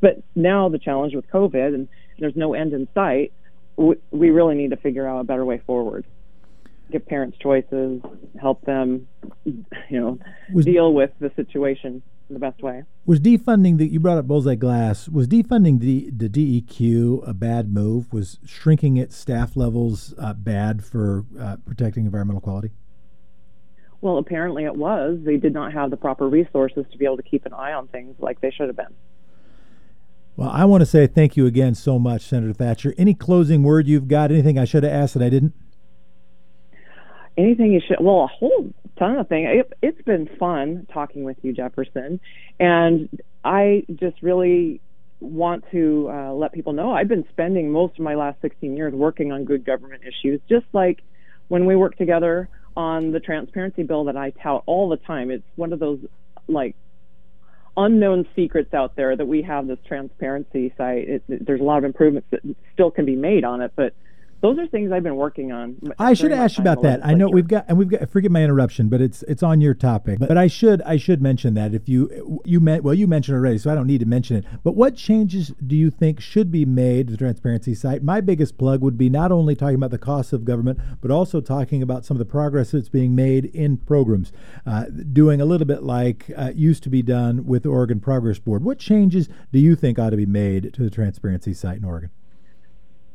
C: but now the challenge with COVID and there's no end in sight. We really need to figure out a better way forward give parents choices, help them, you know, was, deal with the situation in the best way.
A: Was defunding the you brought up Bullseye Glass? Was defunding the the DEQ a bad move? Was shrinking its staff levels uh, bad for uh, protecting environmental quality?
C: Well, apparently it was. They did not have the proper resources to be able to keep an eye on things like they should have been.
A: Well, I want to say thank you again so much, Senator Thatcher. Any closing word you've got? Anything I should have asked that I didn't?
C: Anything you should? Well, a whole ton of things. It, it's been fun talking with you, Jefferson, and I just really want to uh, let people know I've been spending most of my last 16 years working on good government issues, just like when we work together on the transparency bill that I tout all the time. It's one of those like unknown secrets out there that we have this transparency site. It, there's a lot of improvements that still can be made on it, but those are things I've been working on.
A: I should ask you about that. I know we've got and we've got. Forgive my interruption, but it's it's on your topic. But, but I should I should mention that if you you meant well you mentioned already, so I don't need to mention it. But what changes do you think should be made to the transparency site? My biggest plug would be not only talking about the costs of government, but also talking about some of the progress that's being made in programs, uh, doing a little bit like uh, used to be done with the Oregon Progress Board. What changes do you think ought to be made to the transparency site in Oregon?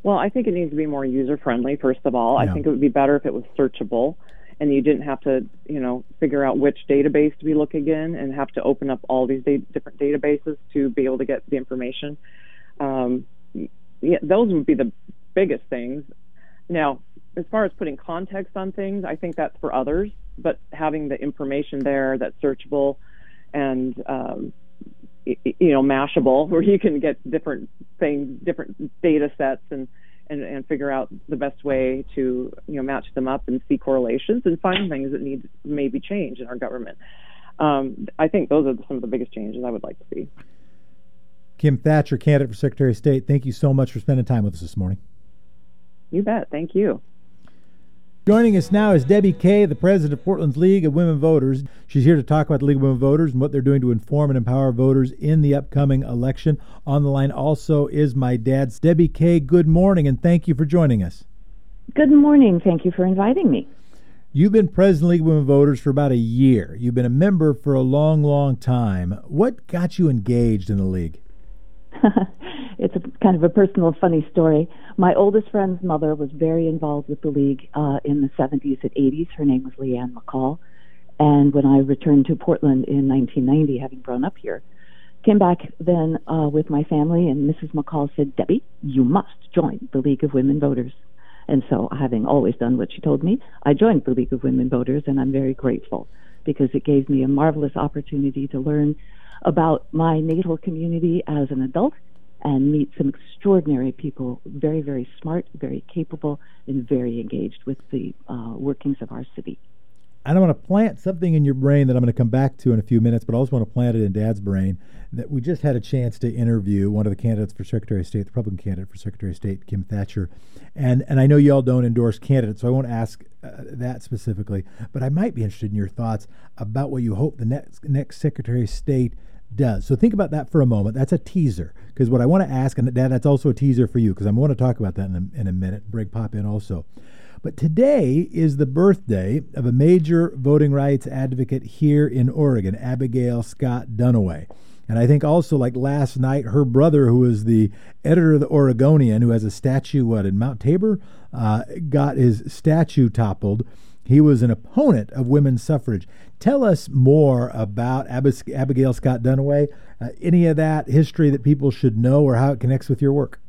C: Well, I think it needs to be more user friendly, first of all. Yeah. I think it would be better if it was searchable and you didn't have to, you know, figure out which database to be looking in and have to open up all these da- different databases to be able to get the information. Um, yeah, those would be the biggest things. Now, as far as putting context on things, I think that's for others, but having the information there that's searchable and um, you know mashable where you can get different things different data sets and, and and figure out the best way to you know match them up and see correlations and find things that need maybe change in our government. Um, i think those are some of the biggest changes i would like to see.
A: Kim thatcher candidate for secretary of state thank you so much for spending time with us this morning.
C: You bet. Thank you
A: Joining us now is Debbie Kay, the president of Portland's League of Women Voters. She's here to talk about the League of Women Voters and what they're doing to inform and empower voters in the upcoming election. On the line also is my dad's Debbie Kay. Good morning, and thank you for joining us.
D: Good morning. Thank you for inviting me.
A: You've been president of the League of Women Voters for about a year. You've been a member for a long, long time. What got you engaged in the league?
D: it's a kind of a personal funny story. My oldest friend's mother was very involved with the league uh, in the 70s and 80s. Her name was Leanne McCall. And when I returned to Portland in 1990, having grown up here, came back then uh, with my family, and Mrs. McCall said, Debbie, you must join the League of Women Voters. And so, having always done what she told me, I joined the League of Women Voters, and I'm very grateful because it gave me a marvelous opportunity to learn about my natal community as an adult and meet some extraordinary people, very, very smart, very capable, and very engaged with the uh, workings of our city.
A: And I want to plant something in your brain that I'm going to come back to in a few minutes, but I also want to plant it in Dad's brain. That we just had a chance to interview one of the candidates for Secretary of State, the Republican candidate for Secretary of State, Kim Thatcher, and and I know you all don't endorse candidates, so I won't ask uh, that specifically, but I might be interested in your thoughts about what you hope the next next Secretary of State does. So think about that for a moment. That's a teaser because what I want to ask, and that's also a teaser for you because I'm going to talk about that in a, in a minute. Bring Pop in also. But today is the birthday of a major voting rights advocate here in Oregon, Abigail Scott Duniway. And I think also, like last night, her brother, who is the editor of the Oregonian, who has a statue, what, in Mount Tabor, uh, got his statue toppled. He was an opponent of women's suffrage. Tell us more about Ab- Abigail Scott Duniway, Uh, any of that history that people should know or how it connects with your work?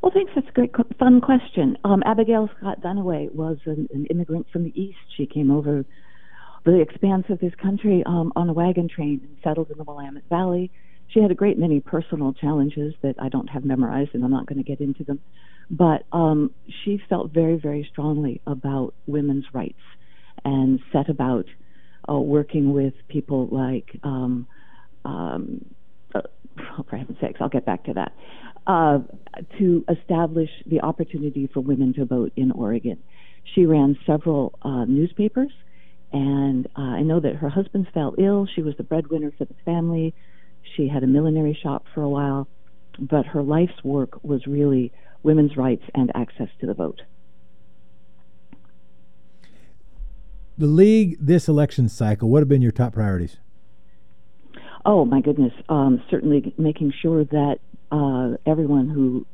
D: Well, thanks. That's a great, fun question. Um, Abigail Scott Duniway was an, an, immigrant from the East. She came over the expanse of this country um, on a wagon train and settled in the Willamette Valley. She had a great many personal challenges that I don't have memorized, and I'm not going to get into them. But um, she felt very, very strongly about women's rights and set about uh, working with people like, um, um, uh, oh, for heaven's sakes, I'll get back to that, uh, to establish the opportunity for women to vote in Oregon. She ran several uh, newspapers, and uh, I know that her husband fell ill. She was the breadwinner for the family. She had a millinery shop for a while, but her life's work was really women's rights and access to the vote.
A: The league this election cycle, what have been your top priorities?
D: Oh my goodness! Um, certainly making sure that uh, everyone who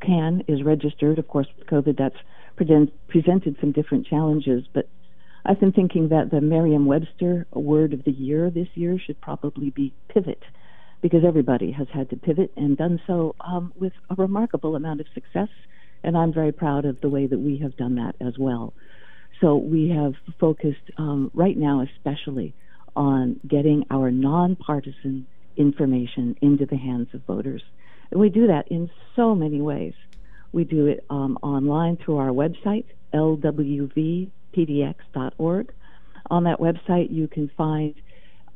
D: can is registered. Of course, with COVID, that's present, presented some different challenges, but I've been thinking that the Merriam-Webster word of the year this year should probably be pivot, because everybody has had to pivot and done so um, with a remarkable amount of success. And I'm very proud of the way that we have done that as well. So we have focused um, right now, especially on getting our nonpartisan information into the hands of voters. And we do that in so many ways. We do it um, online through our website, lwvpdx.org. On that website, you can find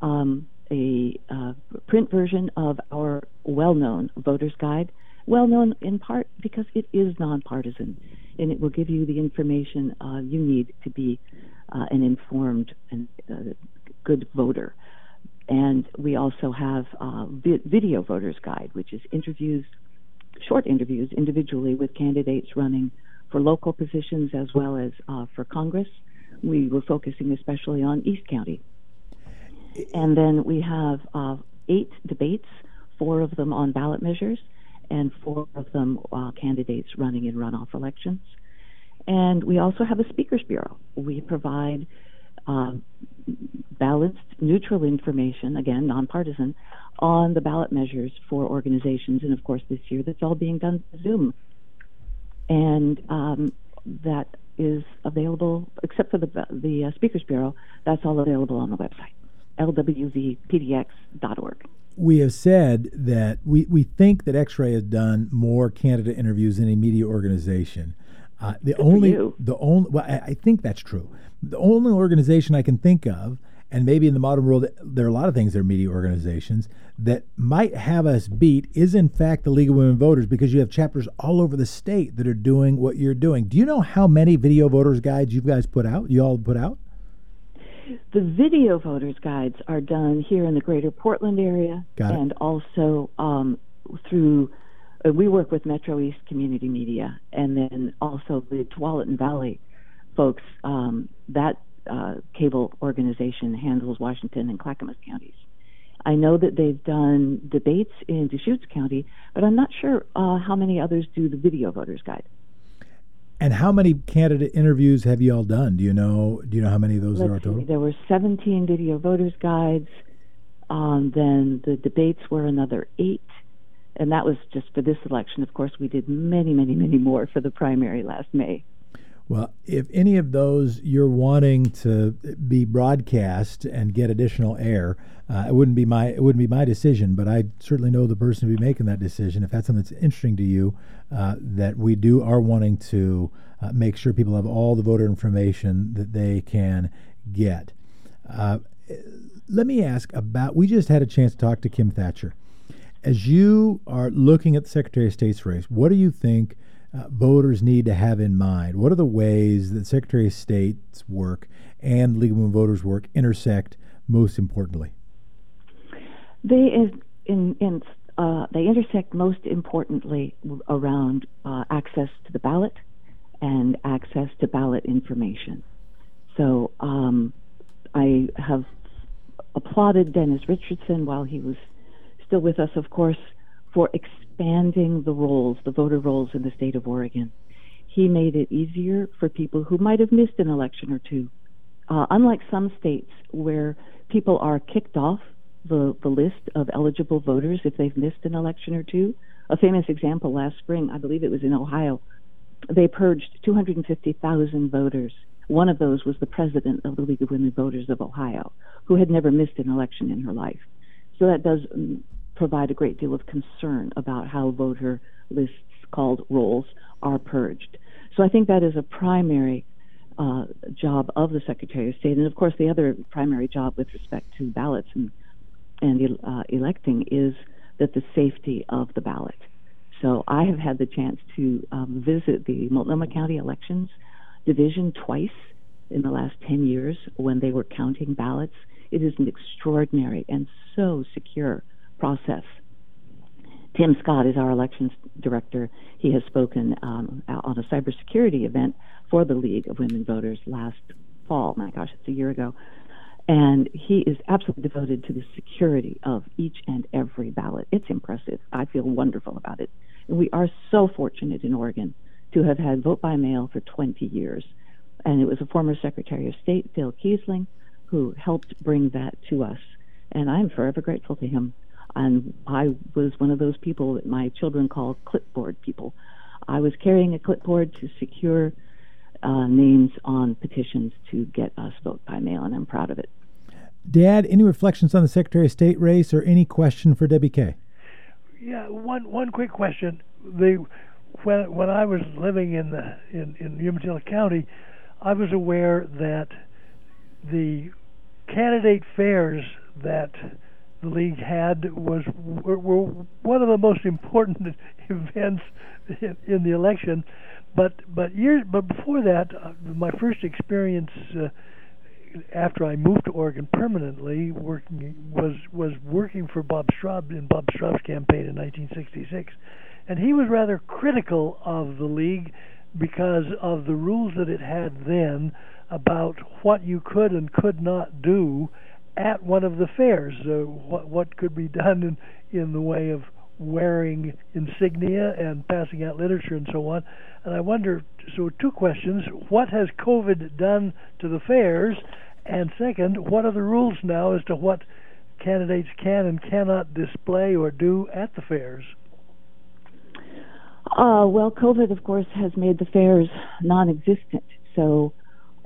D: um, a uh, print version of our well known voter's guide, well known in part because it is nonpartisan and it will give you the information uh, you need to be uh, an informed and uh, good voter. And we also have uh, vi- video voters guide, which is interviews, short interviews individually with candidates running for local positions as well as uh, for Congress. We were focusing especially on East County. And then we have uh, eight debates, four of them on ballot measures, and four of them uh, candidates running in runoff elections. And we also have a speakers bureau. We provide uh, balanced, neutral information, again, nonpartisan, on the ballot measures for organizations. And of course, this year that's all being done through Zoom. And um, that is available, except for the, the uh, Speakers Bureau, that's all available on the website, lwvpdx.org.
A: We have said that we, we think that X Ray has done more candidate interviews than any media organization. Uh, the
D: Good
A: only, the only, well, I, I, think that's true. The only organization I can think of, and maybe in the modern world, there are a lot of things that are media organizations that might have us beat, is in fact the League of Women Voters because you have chapters all over the state that are doing what you're doing. Do you know how many video voters guides you guys put out? You all put out?
D: The video voters guides are done here in the greater Portland area and also um, through uh, we work with Metro East Community Media, and then also the Tualatin Valley folks. Um, that uh, cable organization handles Washington and Clackamas counties. I know that they've done debates in Deschutes County, but I'm not sure uh, how many others do the video voters guide.
A: And how many candidate interviews have you all done? Do you know? Do you know how many of those
D: Let's
A: there are total?
D: See, there were 17 video voters guides. Um, then the debates were another eight and that was just for this election. Of course, we did many, many, many more for the primary last May.
A: Well, if any of those you're wanting to be broadcast and get additional air, uh, it wouldn't be my it wouldn't be my decision, but I certainly know the person to be making that decision. If that's something that's interesting to you, uh, that we do are wanting to uh, make sure people have all the voter information that they can get. Uh, let me ask about. We just had a chance to talk to Kim Thatcher as you are looking at the Secretary of State's race, what do you think uh, voters need to have in mind? What are the ways that Secretary of State's work and League of Women Voters' work intersect most importantly?
D: They in, in uh, they intersect most importantly around uh, access to the ballot and access to ballot information. So um, I have applauded Dennis Richardson while he was still with us, of course, for expanding the rolls, the voter rolls in the state of Oregon. He made it easier for people who might have missed an election or two. Uh, unlike some states where people are kicked off the, the list of eligible voters if they've missed an election or two. A famous example last spring, I believe it was in Ohio, they purged 250,000 voters. One of those was the president of the League of Women Voters of Ohio, who had never missed an election in her life. So that does provide a great deal of concern about how voter lists called rolls are purged. So I think that is a primary uh, job of the Secretary of State, and of course the other primary job with respect to ballots and and uh, electing is that the safety of the ballot. So I have had the chance to um, visit the Multnomah County Elections Division twice in the last 10 years when they were counting ballots. It is an extraordinary and so secure process. Tim Scott is our elections director. He has spoken um, on a cybersecurity event for the League of Women Voters last fall. My gosh, it's a year ago. And he is absolutely devoted to the security of each and every ballot. It's impressive. I feel wonderful about it. And we are so fortunate in Oregon to have had vote by mail for 20 years. and it was a former Secretary of State, Phil Keisling, who helped bring that to us. And I'm forever grateful to him. And I was one of those people that my children call clipboard people. I was carrying a clipboard to secure uh, names on petitions to get us vote by mail, and I'm proud of it.
A: Dad, any reflections on the Secretary of State race or any question for Debbie Kay?
B: Yeah, one one quick question. The when when I was living in the in in Umatilla County, I was aware that the candidate fairs that the league had was were, were one of the most important events in, the election. But but years but before that, uh, my first experience uh, after I moved to Oregon permanently, working was was working for Bob Straub in Bob Straub's campaign in 1966, and he was rather critical of the league because of the rules that it had then about what you could and could not do at one of the fairs. Uh, what what could be done in in the way of wearing insignia and passing out literature and so on. And I wonder so two questions, what has COVID done to the fairs? And second, what are the rules now as to what candidates can and cannot display or do at the fairs?
D: Uh, well, COVID, of course, has made the fairs non existent. So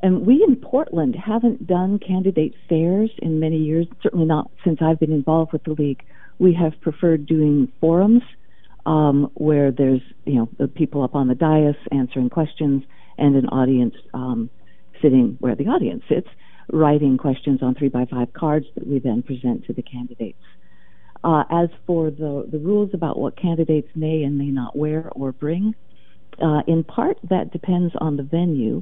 D: and we in Portland haven't done candidate fairs in many years, certainly not since I've been involved with the league. We have preferred doing forums um, where there's, you know, the people up on the dais answering questions and an audience um, sitting where the audience sits, writing questions on three by five cards that we then present to the candidates. Uh, as for the, the rules about what candidates may and may not wear or bring, uh, in part that depends on the venue.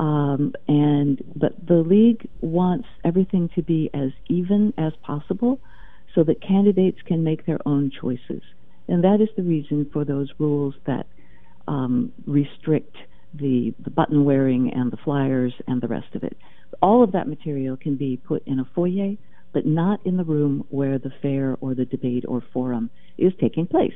D: Um, and but the league wants everything to be as even as possible, so that candidates can make their own choices, and that is the reason for those rules that um, restrict the, the button wearing and the flyers and the rest of it. All of that material can be put in a foyer, but not in the room where the fair or the debate or forum is taking place.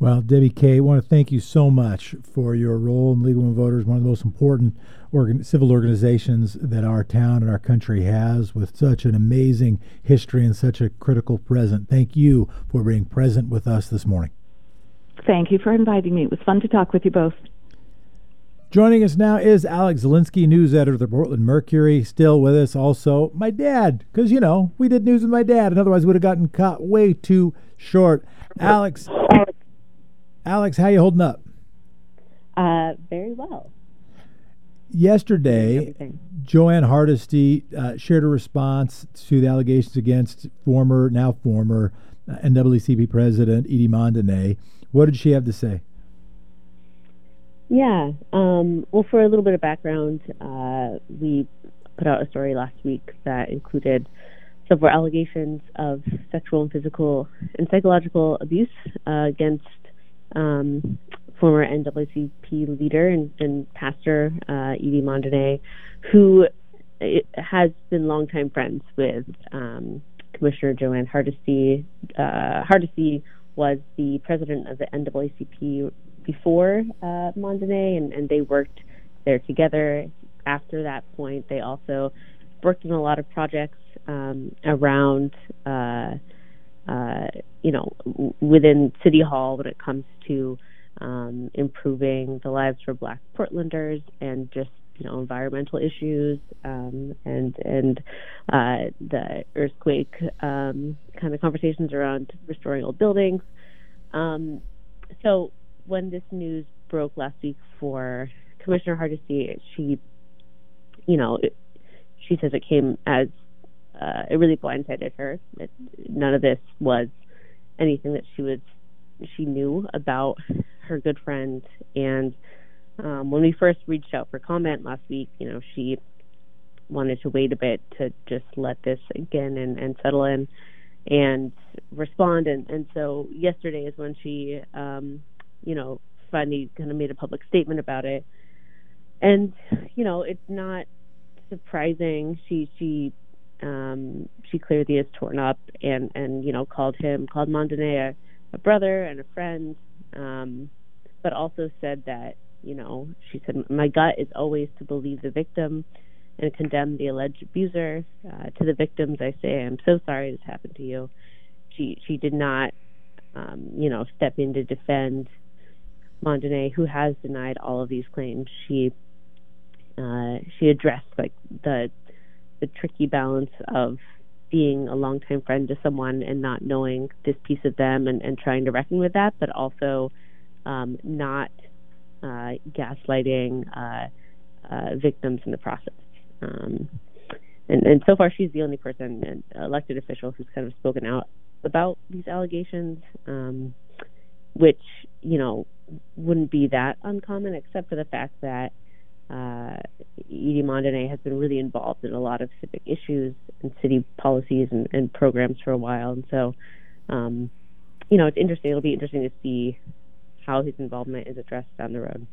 A: Well, Debbie Kay, I want to thank you so much for your role in League of Women Voters, one of the most important organ- civil organizations that our town and our country has, with such an amazing history and such a critical present. Thank you for being present with us this morning.
D: Thank you for inviting me. It was fun to talk with you both.
A: Joining us now is Alex Zielinski, news editor of the Portland Mercury. Still with us, also my dad, because you know we did news with my dad, and otherwise would have gotten caught way too short. Alex, Alex, how you holding up?
E: Uh, very well.
A: Yesterday, Jo Ann Hardesty uh, shared a response to the allegations against former, now former uh, NAACP president E.D. Mondainé. What did she have to say?
E: Yeah. Um, well, for a little bit of background, uh, we put out a story last week that included several allegations of sexual and physical and psychological abuse uh, against um, former NAACP leader and, and pastor uh, E.D. Mondainé, who has been longtime friends with um, Commissioner Jo Ann Hardesty. Uh, Hardesty was the president of the NAACP before uh, and, and they worked there together. After that point, they also worked on a lot of projects um, around uh, uh, you know, within City Hall when it comes to um, improving the lives for Black Portlanders and just you know environmental issues um, and and uh, the earthquake um, kind of conversations around restoring old buildings. Um, so when this news broke last week for Commissioner Hardesty, she, you know, it, she says it came as uh, it really blindsided her. It, none of this was anything that she was she knew about her good friend. And um, when we first reached out for comment last week, you know, she wanted to wait a bit to just let this again and, and settle in and respond. And, and so yesterday is when she, um, you know, finally kind of made a public statement about it. And you know, it's not surprising. She she um, she clearly is torn up and and you know called him called Mondainé a, a brother and a friend, um, but also said that You know, she said, My gut is always to believe the victim and condemn the alleged abuser. Uh, to the victims, I say, I'm so sorry this happened to you. She she did not, um, you know, step in to defend Mondainé, who has denied all of these claims. She uh, she addressed like the the tricky balance of being a longtime friend to someone and not knowing this piece of them and, and trying to reckon with that, but also um, not uh, gaslighting uh, uh, victims in the process. Um, and, and so far, she's the only person, an elected official, who's kind of spoken out about these allegations, um, which you know wouldn't be that uncommon, except for the fact that uh, E.D. Mondainé has been really involved in a lot of civic issues and city policies and, and programs for a while, and so um, you know it's interesting. It'll be interesting to see how his involvement is addressed down the road.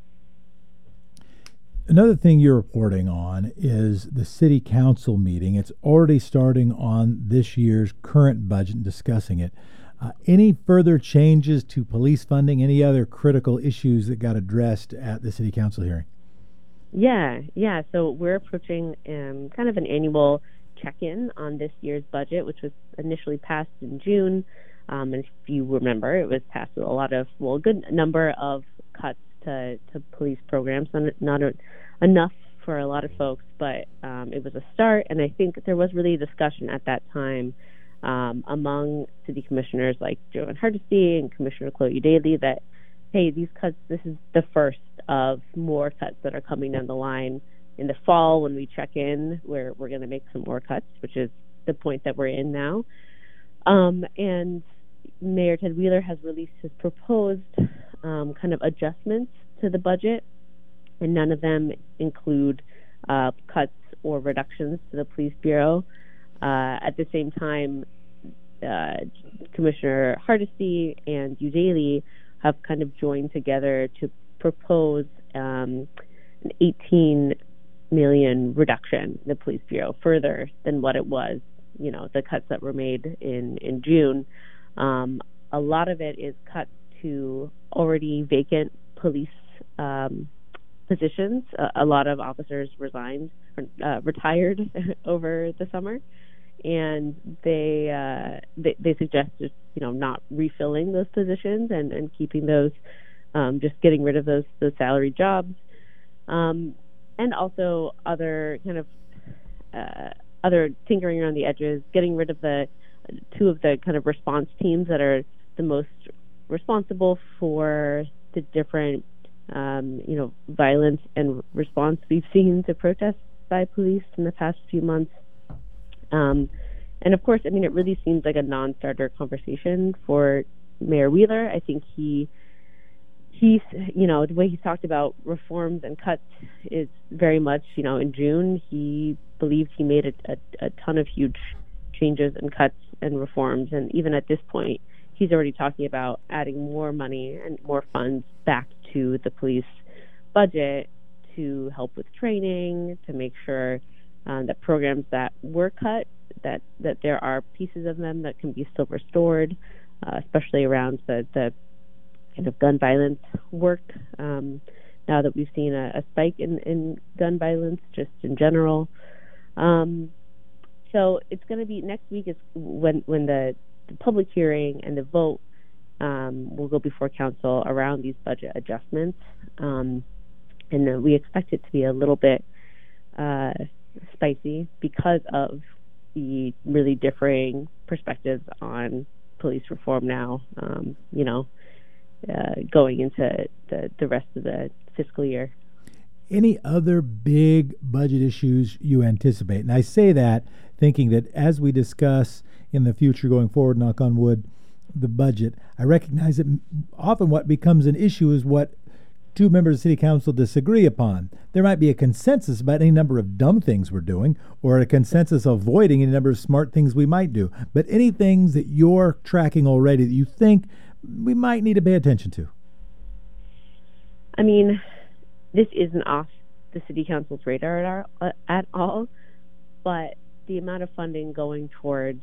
A: Another thing you're reporting on is the city council meeting. It's already starting on this year's current budget and discussing it. Uh, any further changes to police funding? Any other critical issues that got addressed at the city council hearing?
E: Yeah, yeah. So we're approaching um, kind of an annual check-in on this year's budget, which was initially passed in June. Um, and if you remember, it was passed with a lot of, well, a good number of cuts to, to police programs, not, a, enough for a lot of folks, but um, it was a start. And I think there was really a discussion at that time um, among city commissioners like Jo Ann Hardesty and Commissioner Chloe Eudaly that, hey, these cuts, this is the first of more cuts that are coming down the line in the fall when we check in, where we're going to make some more cuts, which is the point that we're in now. Um, and Mayor Ted Wheeler has released his proposed um, kind of adjustments to the budget, and none of them include uh, cuts or reductions to the police bureau. Uh, at the same time, uh, Commissioner Hardesty and Eudaly have kind of joined together to propose um, an 18 million reduction in the police bureau, further than what it was. You know, the cuts that were made in in June. Um, a lot of it is cut to already vacant police um, positions. Uh, a lot of officers resigned, uh, retired over the summer, and they, uh, they they suggested you know not refilling those positions and and keeping those, um, just getting rid of those those salary jobs, um, and also other kind of uh, other tinkering around the edges, getting rid of the two of the kind of response teams that are the most responsible for the different, um, you know, violence and response we've seen to protests by police in the past few months. Um, and of course, I mean, it really seems like a non-starter conversation for Mayor Wheeler. I think he he's you know the way he's talked about reforms and cuts is very much you know in June he believed he made a, a, a ton of huge changes and cuts and reforms. And even at this point he's already talking about adding more money and more funds back to the police budget to help with training, to make sure um, that programs that were cut, that that there are pieces of them that can be still restored, uh, especially around the the kind of gun violence work. Um, now that we've seen a, a spike in, in gun violence, just in general. Um, so it's going to be next week is when when the the public hearing and the vote um, will go before council around these budget adjustments. Um, and uh, we expect it to be a little bit uh, spicy because of the really differing perspectives on police reform now, um, you know, uh, going into the, the rest of the fiscal year.
A: Any other big budget issues you anticipate? And I say that thinking that as we discuss in the future going forward, knock on wood, the budget. I recognize that often what becomes an issue is what two members of city council disagree upon. There might be a consensus about any number of dumb things we're doing, or a consensus avoiding any number of smart things we might do. But any things that you're tracking already that you think we might need to pay attention to?
E: I mean, this isn't off the city council's radar at all, but the amount of funding going towards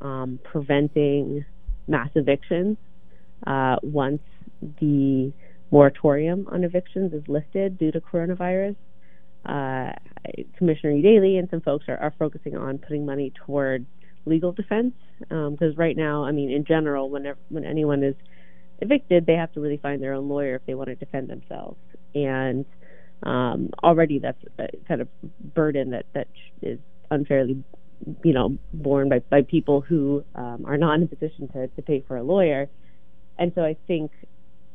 E: um, preventing mass evictions uh, once the moratorium on evictions is lifted due to coronavirus, uh, Commissioner Daly and some folks are, are focusing on putting money toward legal defense because um, right now, I mean, in general, whenever when anyone is evicted, they have to really find their own lawyer if they want to defend themselves, and um, already that's a kind of burden that that is unfairly, you know, borne by by people who um, are not in a position to to pay for a lawyer, and so I think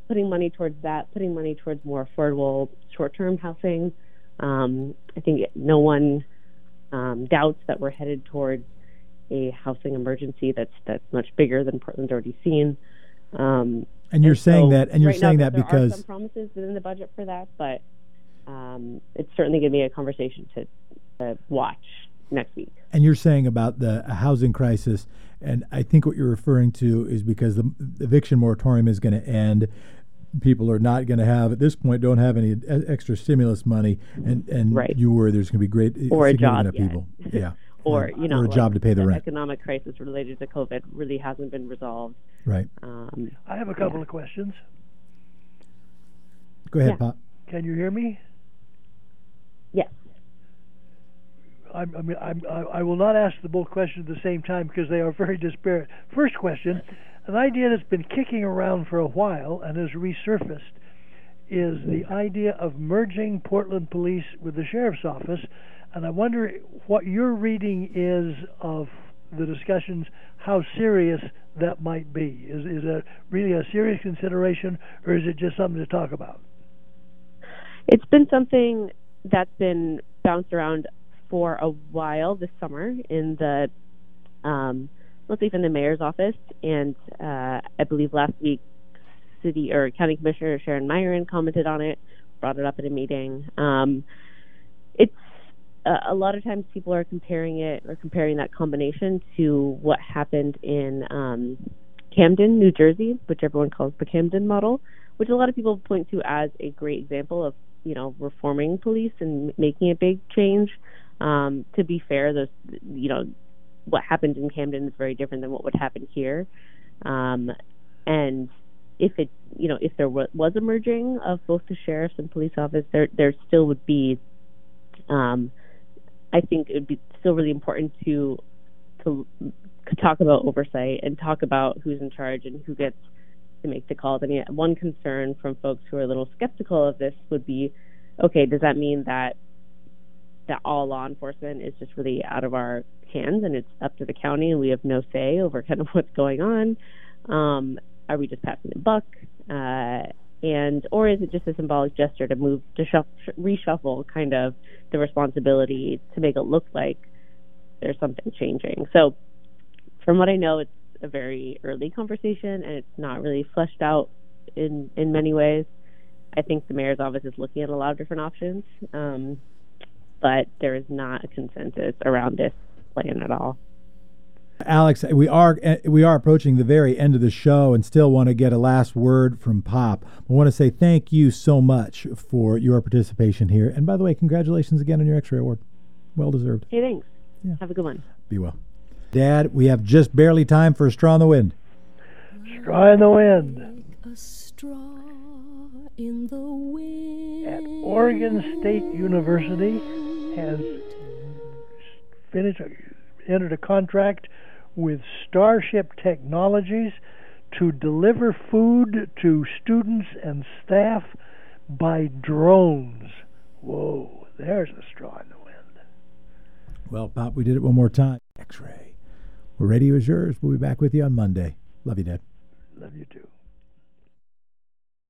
E: putting money towards that, putting money towards more affordable short-term housing. Um, I think no one um, doubts that we're headed towards a housing emergency that's that's much bigger than Portland's already seen. Um,
A: and you're and saying so that, and you're
E: right
A: saying
E: now,
A: that because
E: some promises within the budget for that, but um, it's certainly going to be a conversation to, to watch next week.
A: And you're saying about the housing crisis, and I think what you're referring to is because the eviction moratorium is going to end people are not going to have at this point don't have any extra stimulus money, and and
E: right.
A: you worry there's going to be great
E: or a job
A: of people, yeah,
E: or you know,
A: or a
E: like
A: job to pay the,
E: the
A: rent.
E: Economic crisis related to COVID really hasn't been resolved.
A: Right.
E: Um,
B: I have a couple
E: yeah.
B: of questions.
A: Go ahead,
E: yeah.
A: Pop.
B: Can you hear me?
E: Yes.
B: I, I mean, I'm, I, I will not ask the both questions at the same time because they are very disparate. First question an idea that's been kicking around for a while and has resurfaced is the idea of merging Portland Police with the Sheriff's Office. And I wonder what your reading is of the discussions, how serious that might be. Is, is that really a serious consideration, or is it just something to talk about?
E: It's been something that's been bounced around for a while this summer in the um, mostly in the mayor's office. And uh, I believe last week, city or county commissioner Sharon Meieran commented on it, brought it up at a meeting. Um, uh, a lot of times people are comparing it or comparing that combination to what happened in um, Camden, New Jersey, which everyone calls the Camden model, which a lot of people point to as a great example of you know reforming police and making a big change. Um, to be fair, those you know what happened in Camden is very different than what would happen here. Um, and if it, you know, if there was a merging of both the sheriff's and police office, there there still would be. Um, I think it would be still really important to to talk about oversight and talk about who's in charge and who gets to make the calls. I mean, one concern from folks who are a little skeptical of this would be, okay, does that mean that that all law enforcement is just really out of our hands and it's up to the county and we have no say over kind of what's going on? Um, are we just passing the buck? Uh, and or is it just a symbolic gesture to move to shuff- reshuffle kind of the responsibility to make it look like there's something changing? So, from what I know, it's a very early conversation and it's not really fleshed out in in many ways. I think the mayor's office is looking at a lot of different options. Um, but there is not a consensus around this plan at all.
A: Alex, we are eh, we are approaching the very end of the show, and still want to get a last word from Pop. I want to say thank you so much for your participation here, and by the way, congratulations again on your X-ray award. Well deserved.
E: Hey, thanks.
A: Yeah.
E: Have a good one.
A: Be well, Dad. We have just barely time for a straw in the wind.
B: Straw in the wind.
F: A straw in the wind.
B: At Oregon State University has finished entered a contract with Starship Technologies to deliver food to students and staff by drones. Whoa, there's a straw in the wind.
A: Well, Pop, we did it one more time. X ray. We're radio is yours. We'll be back with you on Monday. Love you, Dad.
B: Love you too.